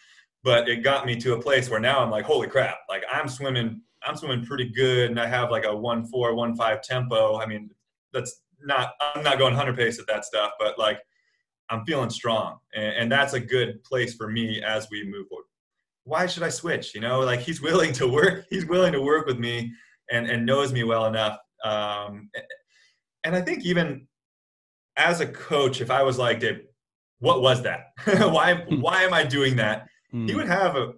But it got me to a place where now i'm like holy crap like i'm swimming i'm swimming pretty good and i have like a 1 4 1 5 tempo. I mean that's not i'm not going 100 pace at that stuff but like i'm feeling strong. And, and that's a good place for me as we move forward why should i switch you know like he's willing to work he's willing to work with me and and knows me well enough um and i think even as a coach if i was like dave what was that why why am i doing that Mm. he would have a,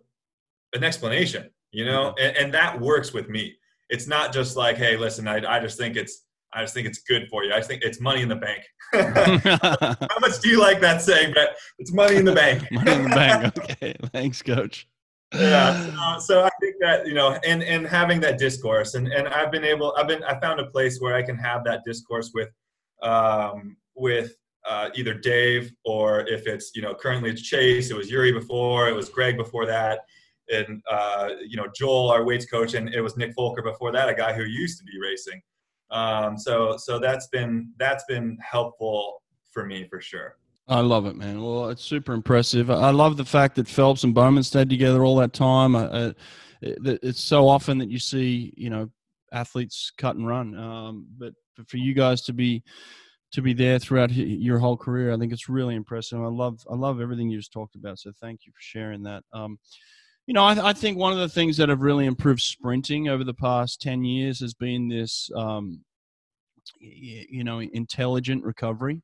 an explanation, you know, and, and that works with me. It's not just like, hey, listen, I, I just think it's I just think it's good for you. I think it's money in the bank. How much do you like that saying, Brett? It's money in the bank. Money in the bank. Okay, thanks, coach. Yeah. So, so I think that you know, and and having that discourse, and and I've been able, I've been, I found a place where I can have that discourse with, um, with uh, either Dave or if it's you know currently it's Chase. It was Yuri before. It was Greg before that, and uh, you know Joel, our weights coach, and it was Nick Folker before that, a guy who used to be racing. Um, so so that's been that's been helpful for me for sure. I love it, man. Well, it's super impressive. I love the fact that Phelps and Bowman stayed together all that time. It's so often that you see, you know, athletes cut and run. Um, but for- for you guys to be to be there throughout your whole career, I think it's really impressive. I love I love everything you just talked about. So thank you for sharing that. Um, you know, I, I think one of the things that have really improved sprinting over the past ten years has been this, um, you know, intelligent recovery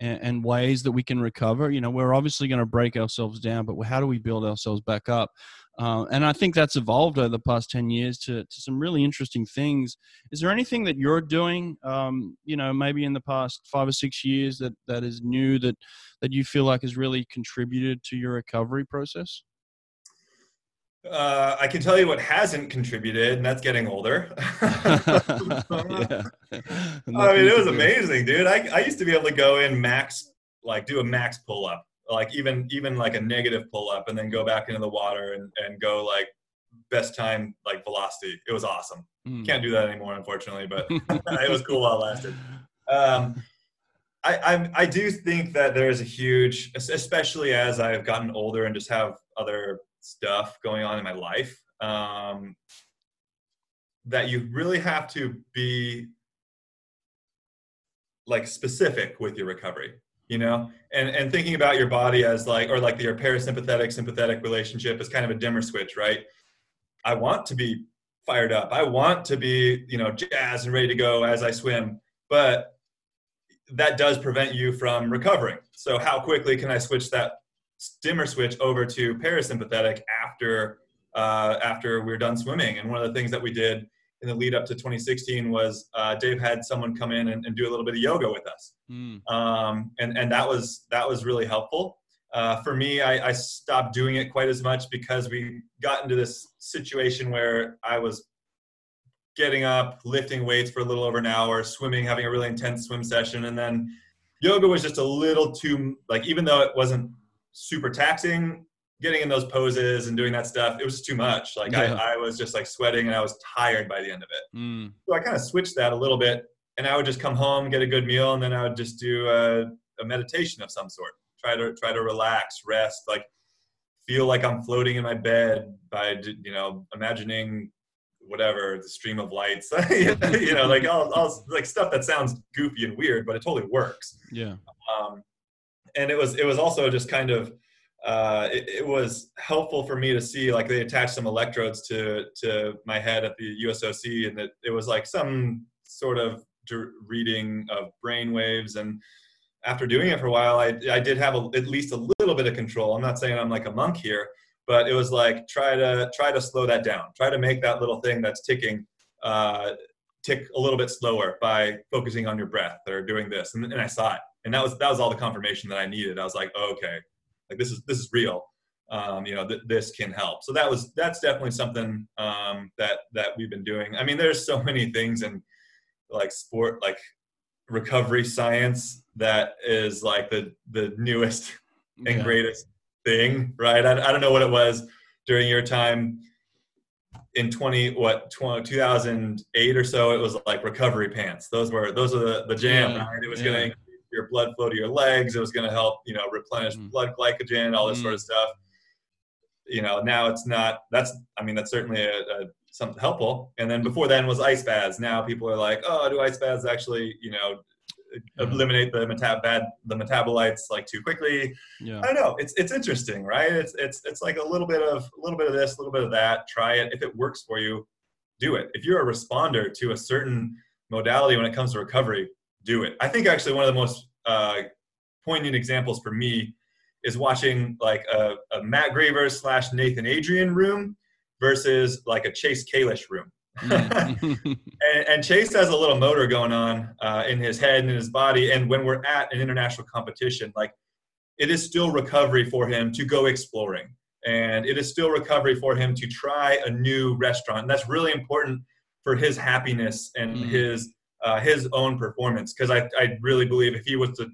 and, and ways that we can recover. You know, we're obviously going to break ourselves down, but how do we build ourselves back up? Uh, and I think that's evolved over the past 10 years to, to some really interesting things. Is there anything that you're doing, um, you know, maybe in the past five or six years that, that is new that, that you feel like has really contributed to your recovery process? Uh, I can tell you what hasn't contributed, and that's getting older. yeah. I mean, it was amazing, dude. I, I used to be able to go in max, like do a max pull up, like even even like a negative pull up, and then go back into the water and, and go like best time like velocity. It was awesome. Mm. Can't do that anymore, unfortunately, but it was cool while it lasted. Um, I, I I do think that there is a huge, especially as I've gotten older and just have other stuff going on in my life, um, that you really have to be like specific with your recovery you know? And and thinking about your body as like or like your parasympathetic sympathetic relationship is kind of a dimmer switch right? I want to be fired up. I want to be you know jazzed and ready to go as i swim but that does prevent you from recovering. So how quickly can i switch that dimmer switch over to parasympathetic after uh, after we're done swimming and one of the things that we did in the lead up to 2016 was uh, Dave had someone come in and, and, do a little bit of yoga with us, Mm. um, and and that was that was really helpful. Uh, for me, I, I, stopped doing it quite as much because we got into this situation where I was getting up, lifting weights for a little over an hour, swimming, having a really intense swim session, and then yoga was just a little too like even though it wasn't super taxing getting in those poses and doing that stuff, it was too much. Like Yeah. I, I was just like sweating and I was tired by the end of it. Mm. So I kind of switched that a little bit and I would just come home, get a good meal, and then I would just do a, a meditation of some sort. Try to try to relax, rest, like feel like I'm floating in my bed by you know imagining whatever the stream of lights you know like all, all like stuff that sounds goofy and weird but it totally works yeah um, and it was it was also just kind of uh, it, it, was helpful for me to see like they attached some electrodes to to my head at the USOC and that it was like some sort of reading of brain waves. And after doing it for a while I, I did have a, at least a little bit of control. I'm not saying i'm like a monk here but it was like try to try to slow that down. Try to make that little thing that's ticking uh, tick a little bit slower by focusing on your breath or doing this. And, and i saw it and that was that was all the confirmation that i needed. I was like oh, okay like this is this is real. Um, you know th- this can help. So that was that's definitely something um, that that we've been doing. I mean there's so many things in like sport like recovery science that is like the the newest and greatest thing right? I, I don't know what it was during your time. In 20 what 20, 2008 or so it was like recovery pants. Those were those are the, the jam yeah. right? It was yeah. going to your blood flow to your legs. It was going to help, you know, replenish mm. blood glycogen, all this mm. sort of stuff. You know, now it's not. That's, I mean, that's certainly a, a, something helpful. And then before then was ice baths. Now people are like, oh, do ice baths actually, you know, eliminate the metab bad the metabolites like too quickly? Yeah. I don't know. It's it's interesting, right? It's it's it's like a little bit of a little bit of this, a little bit of that. Try it. If it works for you, do it. If you're a responder to a certain modality when it comes to recovery, do it. I think actually one of the most uh, poignant examples for me is watching like a, a Matt Grevers slash Nathan Adrian room versus like a Chase Kalisz room. Mm. and, and, Chase has a little motor going on uh, in his head and in his body. And when we're at an international competition, like it is still recovery for him to go exploring. And it is still recovery for him to try a new restaurant. And that's really important for his happiness and mm. his uh, his own performance. Because I, I really believe if he was to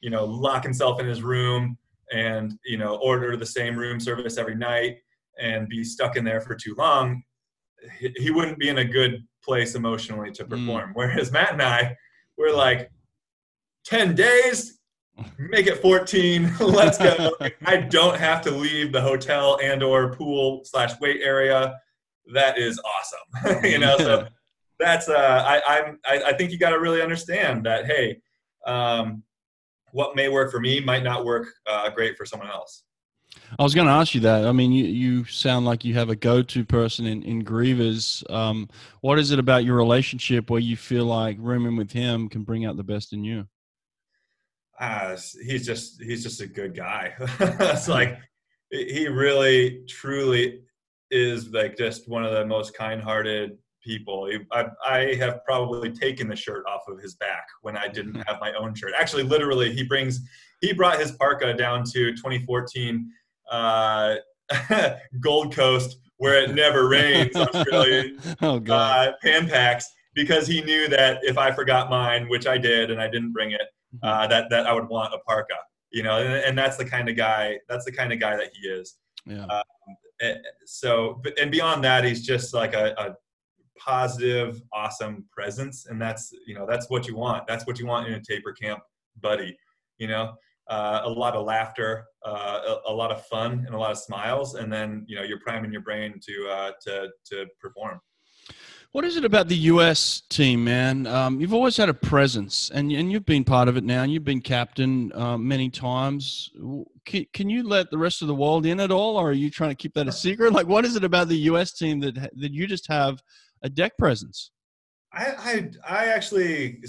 you know lock himself in his room and you know order the same room service every night and be stuck in there for too long he, he wouldn't be in a good place emotionally to mm. perform. Mm. whereas matt and i we're like 10 days? Make it 14 let's go. I don't have to leave the hotel and or pool slash weight area. That is awesome. You know so that's uh, I, I'm I, I think you got to really understand that hey, um, what may work for me might not work uh, great for someone else. I was going to ask you that. I mean, you, you sound like you have a go-to person in in Grevers. Um, what is it about your relationship where you feel like rooming with him can bring out the best in you? Uh, he's just he's just a good guy. it's like he really truly is like just one of the most kind-hearted people. I, I, have probably taken the shirt off of his back when I didn't have my own shirt. Actually, literally, he brings he brought his parka down to 2014 uh, Gold Coast where it never rains, Australia. oh God, uh, Pan Pacs because he knew that if I forgot mine, which I did, and I didn't bring it, mm-hmm. uh, that that I would want a parka. You know, and, and, that's the kind of guy. That's the kind of guy that he is. Yeah. Um, eh, so, and beyond that, he's just like a, a positive, awesome presence, and that's you know that's what you want. That's what you want in a taper camp buddy. You know, uh, a lot of laughter, uh, a, a, lot of fun, and a lot of smiles, and then you know you're priming your brain to uh, to to perform. What is it about the US team, man? Um, you've always had a presence, and and you've been part of it now, and you've been captain uh, many times. Can, can you let the rest of the world in at all, or are you trying to keep that a secret? Like, what is it about the US team that that you just have a deck presence? I, I, I actually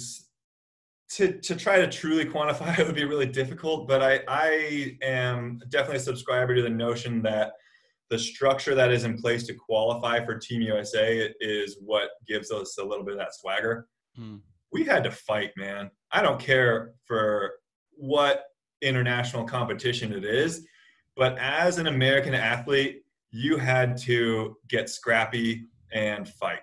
to to try to truly quantify it would be really difficult, but I I am definitely a subscriber to the notion that the structure that is in place to qualify for Team USA is what gives us a little bit of that swagger. Hmm. We had to fight, man. I don't care for what international competition it is, but as an American athlete, you had to get scrappy and fight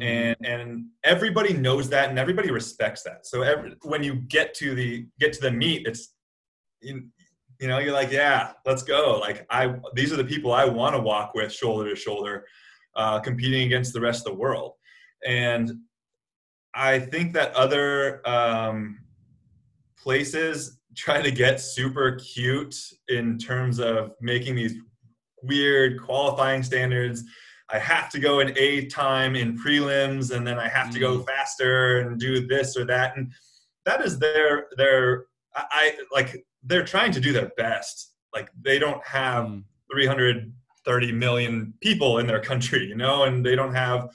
and mm-hmm. and everybody knows that and everybody respects that so every, when you get to the get to the meet it's you, you know you're like yeah let's go like i these are the people i want to walk with shoulder to shoulder uh, competing against the rest of the world and I think that other um, places try to get super cute in terms of making these weird qualifying standards. I have to go an A time in prelims, and then I have to go mm. faster and do this or that, and that is their their I like they're trying to do their best. Like they don't have mm. 330 million people in their country, you know, and they don't have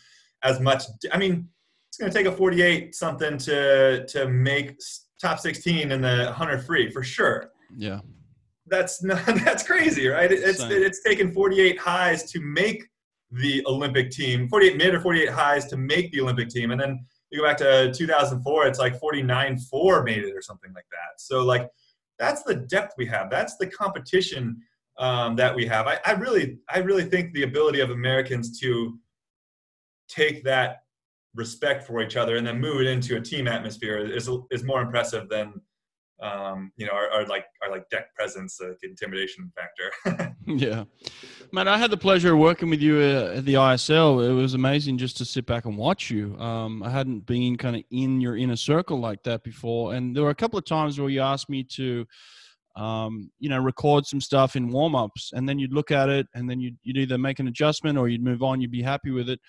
as much. I mean, it's going to take a 48 something to to make top 16 in the 100 free for sure. Yeah, that's not that's crazy, right? It's Same. it's taken 48 highs to make the Olympic team, 48 mid or 48 highs to make the Olympic team, and then you go back to 2004, it's like 49 4 made it or something like that. So, like, that's the depth we have. That's the competition um, that we have. I, I really, I really think the ability of Americans to take that respect for each other and then move it into a team atmosphere is, is more impressive than um, you know, our, our, like our like deck presence, like intimidation factor. yeah, man, I had the pleasure of working with you uh, at the ISL. It was amazing just to sit back and watch you. Um, I hadn't been kind of in your inner circle like that before, and there were a couple of times where you asked me to. Um, you know, record some stuff in warm ups, and then you'd look at it, and then you'd, you'd either make an adjustment or you'd move on. You'd be happy with it.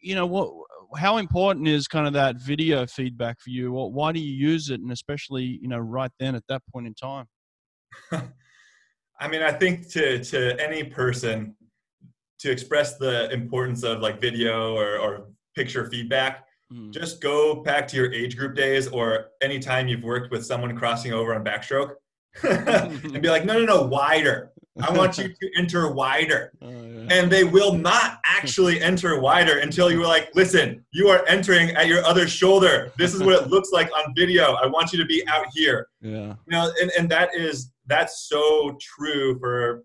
You know what? How important is kind of that video feedback for you? Or why do you use it, and especially you know right then at that point in time? I mean, I think to to any person to express the importance of like video or, or picture feedback, mm. just go back to your age group days or anytime you've worked with someone crossing over on backstroke and be like, no, no, no, wider. I want you to enter wider. Oh, yeah. And they will not actually enter wider until you are like, listen, you are entering at your other shoulder. This is what it looks like on video. I want you to be out here. Yeah. You know, and, and that is that's so true for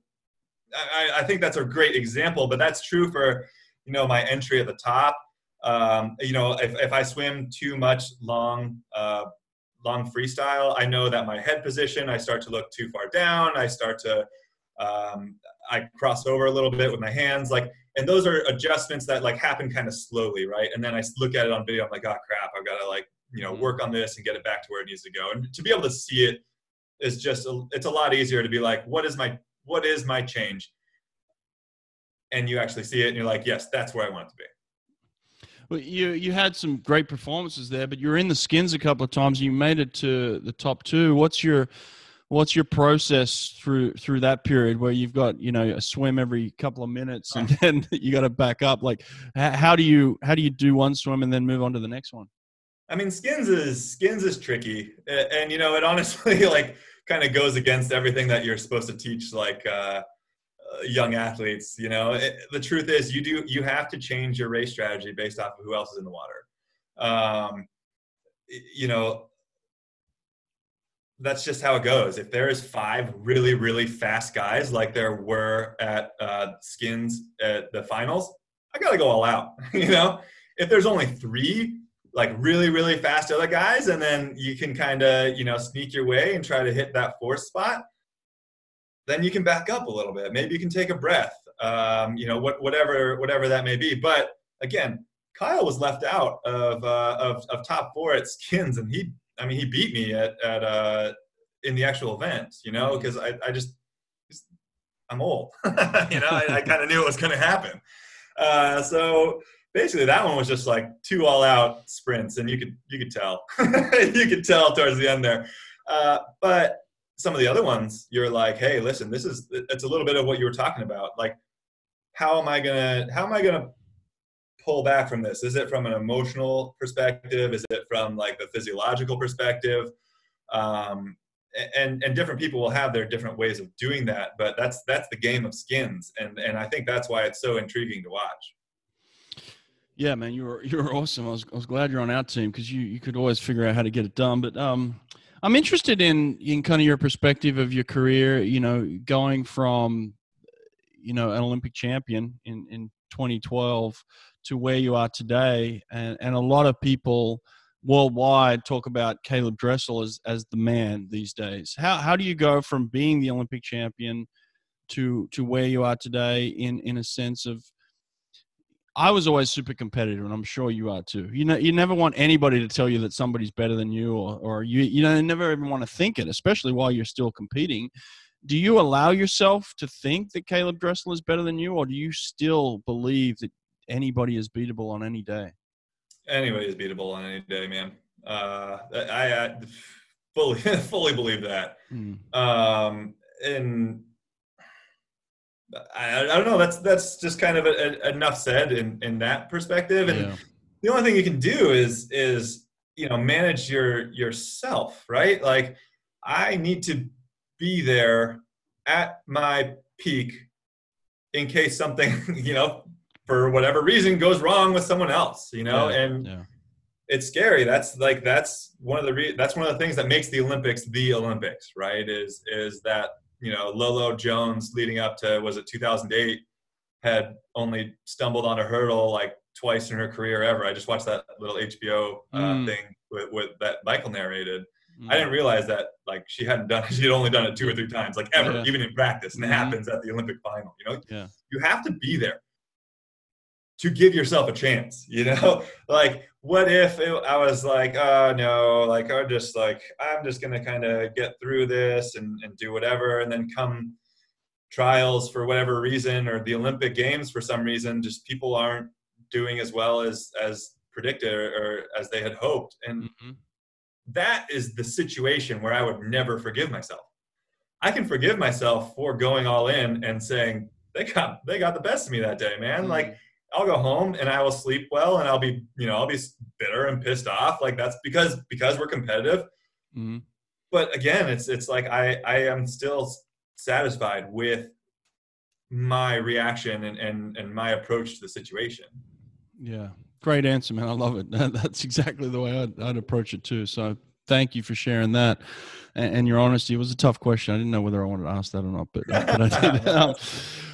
I, I think that's a great example, but that's true for, you know, my entry at the top. Um, you know, if, if I swim too much long uh, long freestyle, I know that my head position, I start to look too far down. I start to um, I cross over a little bit with my hands, like, and those are adjustments that like happen kind of slowly, right? And then I look at it on video, I'm like, oh crap, I've got to like, you know, work on this and get it back to where it needs to go. And to be able to see it is just, a, it's a lot easier to be like, what is my, what is my change? And you actually see it, and you're like, yes, that's where I want it to be. Well, you you had some great performances there, but you're in the skins a couple of times. You made it to the top two. What's your what's your process through through that period where you've got you know a swim every couple of minutes and then you got to back up? Like how do you how do you do one swim and then move on to the next one? I mean skins is skins is tricky and you know it honestly like kind of goes against everything that you're supposed to teach like uh, uh, young athletes you know? It, the truth is you do you have to change your race strategy based off of who else is in the water. Um, you know that's just how it goes. If there is five really, really fast guys like there were at uh, Skins at the finals, I got to go all out. you know, if there's only three like really, really fast other guys, and then you can kind of you know sneak your way and try to hit that fourth spot, then you can back up a little bit. Maybe you can take a breath. Um, you know, what, whatever, whatever that may be. But again, Kyle was left out of, uh, of, of top four at Skins, and he I mean, he beat me at at uh, in the actual event, you know, because mm-hmm. I I just I'm old, you know. I, I kind of knew it was going to happen. Uh, so basically, that one was just like two all out sprints, and you could you could tell you could tell towards the end there. Uh, but some of the other ones, you're like, hey, listen, this is it's a little bit of what you were talking about, like. How am I gonna? How am I gonna pull back from this? Is it from an emotional perspective? Is it from like the physiological perspective? Um, and and different people will have their different ways of doing that, but that's that's the game of skins, and and I think that's why it's so intriguing to watch. Yeah, man, you were you were awesome. I was I was glad you're on our team because you you could always figure out how to get it done. But um, I'm interested in in kind of your perspective of your career. You know, going from you know an Olympic champion in in 2012 to where you are today. And, and a lot of people worldwide talk about Caeleb Dressel as, as the man these days. How, how do you go from being the Olympic champion to, to where you are today in, in a sense of, I was always super competitive, and I'm sure you are too. You know, you never want anybody to tell you that somebody's better than you, or, or you, you know, never even want to think it, especially while you're still competing. Do you allow yourself to think that Caeleb Dressel is better than you, or do you still believe that anybody is beatable on any day? Anybody is beatable on any day, man. Uh, I, I fully fully believe that. Hmm. Um, and I, I, don't know. That's that's just kind of a, a, enough said in in that perspective. And yeah. the only thing you can do is is you know manage your yourself, right? Like I need to be there at my peak in case something you know for whatever reason goes wrong with someone else. You know, yeah. and. Yeah. It's scary. That's like that's one of the re- that's one of the things that makes the Olympics the Olympics, right? Is is that you know, Lolo Jones leading up to was it 2008 had only stumbled on a hurdle like twice in her career ever. I just watched that little HBO uh, mm. thing with, with, that Michael narrated. Mm. I didn't realize that like she hadn't done she had only done it two or three times, like ever, yeah. even in practice, and mm-hmm. it happens at the Olympic final. You know, yeah. you have to be there to give yourself a chance. You know, like what if it, I was like, oh no, like I'm just like I'm just gonna kind of get through this and, and do whatever, and then come trials for whatever reason or the Olympic Games for some reason, just people aren't doing as well as as predicted or, or as they had hoped, and mm-hmm. That is the situation where I would never forgive myself. I can forgive myself for going all in and saying they got they got the best of me that day, man. Mm-hmm. Like I'll go home and I will sleep well and I'll be, you know, I'll be bitter and pissed off. Like that's because because we're competitive. Mm-hmm. But again, it's it's like I I am still satisfied with my reaction and and and my approach to the situation. Yeah, great answer, man. I love it. That's exactly the way I'd, I'd approach it too. So thank you for sharing that and, and, your honesty. It was a tough question. I didn't know whether I wanted to ask that or not, but, but I did.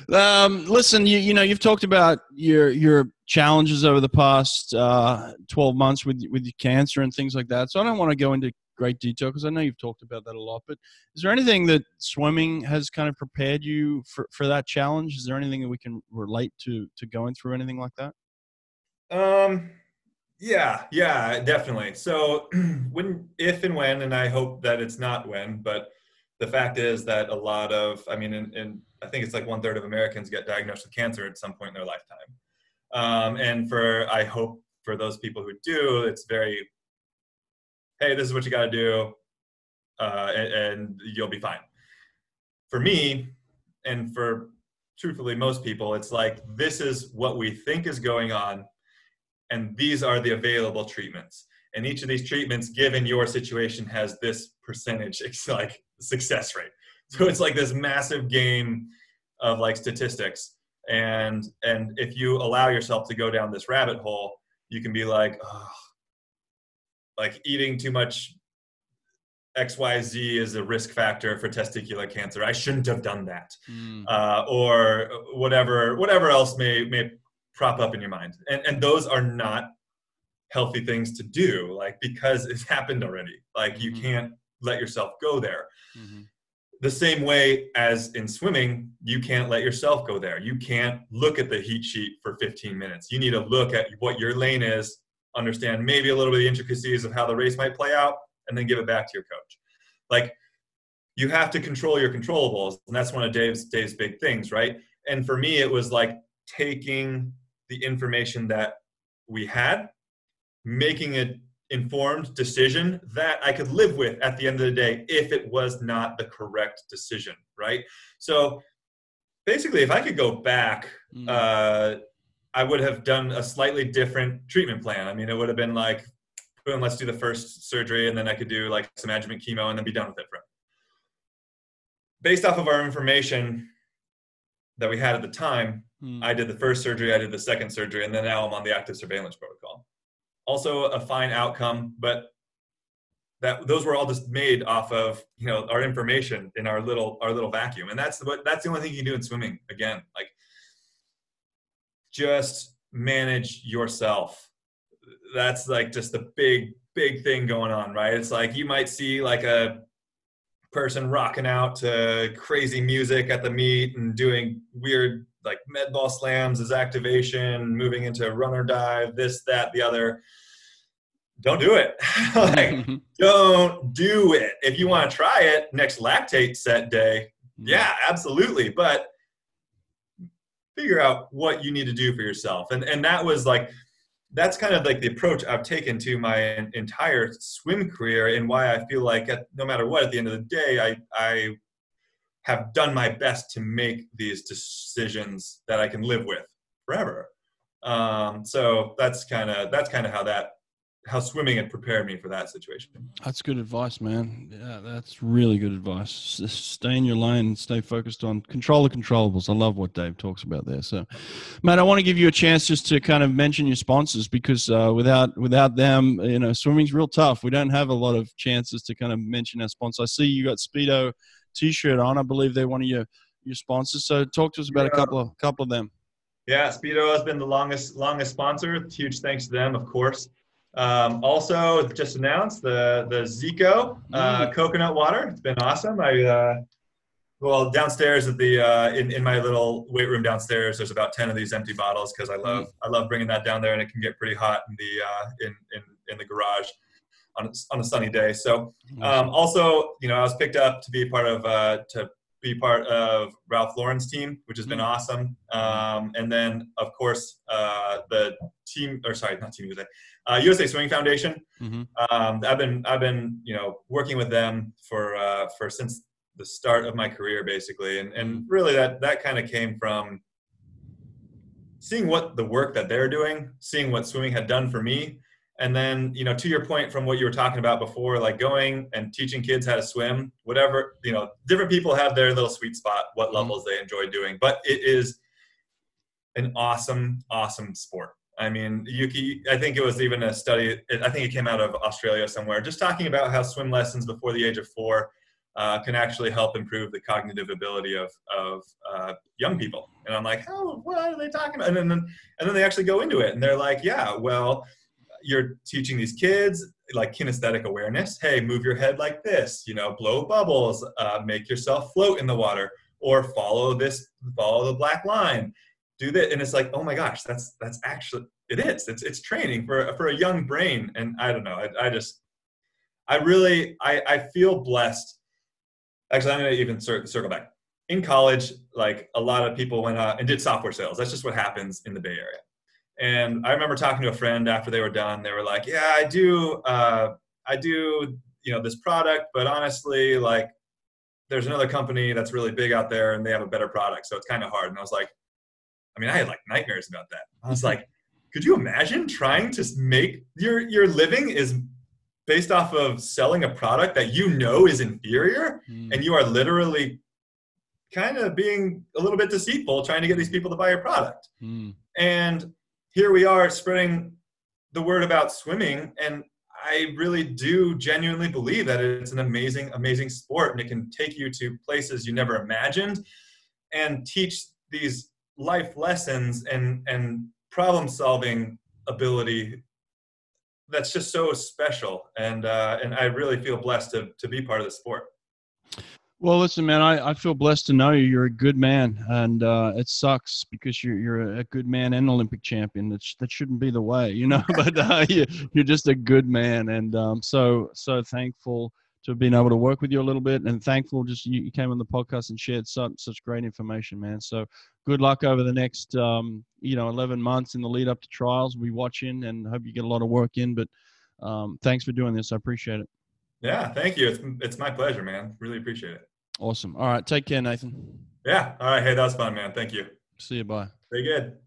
Um, um, listen, you you know you've talked about your your challenges over the past uh, twelve months with with your cancer and things like that. So I don't want to go into great detail because I know you've talked about that a lot. But is there anything that swimming has kind of prepared you for for that challenge? Is there anything that we can relate to to going through anything like that? Um. Yeah, yeah, definitely. So when, if and when, and I hope that it's not when, but the fact is that a lot of, I mean, in I think it's like one third of Americans get diagnosed with cancer at some point in their lifetime. Um, and for, I hope for those people who do, it's very, hey, this is what you got to do, uh, and, and you'll be fine. For me, and for truthfully most people, it's like this is what we think is going on, and these are the available treatments. And each of these treatments, given your situation, has this percentage like success rate. So it's like this massive game of like statistics. And and if you allow yourself to go down this rabbit hole, you can be like, oh, like eating too much XYZ is a risk factor for testicular cancer. I shouldn't have done that. Mm. Uh, or whatever whatever else may may prop up in your mind. And and those are not healthy things to do, like because it's happened already. Like you mm-hmm. can't let yourself go there. Mm-hmm. The same way as in swimming, you can't let yourself go there. You can't look at the heat sheet for 15 minutes. You need to look at what your lane is, understand maybe a little bit of the intricacies of how the race might play out, and then give it back to your coach. Like you have to control your controllables, and that's one of Dave's Dave's big things, right? And for me, it was like taking the information that we had, making an informed decision that I could live with at the end of the day if it was not the correct decision, right? So basically, if I could go back, mm. uh, I would have done a slightly different treatment plan. I mean, it would have been like, boom, let's do the first surgery, and then I could do like some adjuvant chemo and then be done with it. For Based off of our information that we had at the time, mm. I did the first surgery, I did the second surgery, and then now I'm on the active surveillance protocol also a fine outcome, but that those were all just made off of you know our information in our little our little vacuum, and that's what that's the only thing you can do in swimming. Again, like just manage yourself. That's like just the big big thing going on, right? It's like you might see like a person rocking out to crazy music at the meet and doing weird like med ball slams as activation, moving into runner dive, this, that, the other. Don't do it. like, mm-hmm. don't do it. If you want to try it next lactate set day, mm-hmm. yeah, absolutely. But figure out what you need to do for yourself. And and that was like that's kind of like the approach I've taken to my entire swim career and why I feel like at, no matter what, at the end of the day, I, I have done my best to make these decisions that I can live with forever. Um, so that's kind of that's kind of how that how swimming had prepared me for that situation. That's good advice, man. Yeah, that's really good advice. Stay in your lane and stay focused on control the controllables. I love what Dave talks about there. So, Matt, I want to give you a chance just to kind of mention your sponsors because uh, without without them, you know, swimming's real tough. We don't have a lot of chances to kind of mention our sponsors. I see you got Speedo T-shirt on. I believe they're one of your your sponsors. So, talk to us about yeah. a couple of couple of them. Yeah, Speedo has been the longest longest sponsor. Huge thanks to them, of course. Um, also, just announced the the Zico uh, mm. coconut water. It's been awesome. I uh, well downstairs at the uh, in in my little weight room downstairs. There's about ten of these empty bottles because I love mm. I love bringing that down there, and it can get pretty hot in the uh, in in in the garage on on a sunny day. So um, also, you know, I was picked up to be part of uh, to be part of Ralph Lauren's team, which has been mm. awesome. Um, and then, of course, uh, the team, or sorry, not Team USA, uh, USA Swimming Foundation. Mm-hmm. Um, I've been I've been you know working with them for uh, for since the start of my career, basically, and and mm-hmm. really that that kind of came from seeing what the work that they're doing, seeing what swimming had done for me, and then you know to your point from what you were talking about before like going and teaching kids how to swim whatever you know different people have their little sweet spot what mm-hmm. levels they enjoy doing but it is an awesome awesome sport. I mean yuki i think it was even a study i think it came out of australia somewhere just talking about how swim lessons before the age of four uh, can actually help improve the cognitive ability of, of uh, young people. And i'm like oh what are they talking about? And then and then they actually go into it and they're like yeah well you're teaching these kids like kinesthetic awareness. Hey, move your head like this, you know, blow bubbles, uh, make yourself float in the water, or follow this, follow the black line, do that. And it's like, oh my gosh, that's that's actually it is. It's it's training for for a young brain. And I don't know. I, I just I really I I feel blessed. Actually, I'm gonna even circle back. In college, like a lot of people went out and did software sales. That's just what happens in the Bay Area and I remember talking to a friend after they were done. They were like, "Yeah, I do, uh, I do, you know, this product, but honestly, like, there's another company that's really big out there, and they have a better product, so it's kind of hard." And I was like, I mean, I had like nightmares about that. I was like, could you imagine trying to make your your living is based off of selling a product that you know is inferior, mm. and you are literally kind of being a little bit deceitful trying to get these people to buy your product. Mm. And here we are spreading the word about swimming and I really do genuinely believe that it's an amazing, amazing sport and it can take you to places you never imagined and teach these life lessons and, and problem solving ability that's just so special. And, uh, and I really feel blessed to, to be part of the sport. Well, listen, man, I, I feel blessed to know you. You're a good man, and uh, it sucks because you're you're a good man and Olympic champion. That sh- that shouldn't be the way, you know. but uh, you, you're just a good man, and um, so so thankful to have been able to work with you a little bit, and thankful just you, you came on the podcast and shared such such great information, man. So good luck over the next um, you know 11 months in the lead up to trials. We watching and hope you get a lot of work in. But um, thanks for doing this. I appreciate it. Yeah, thank you. It's, it's my pleasure, man. Really appreciate it. Awesome. All right. Take care, Nathan. Yeah. All right. Hey, that was fun, man. Thank you. See you. Bye. Very good.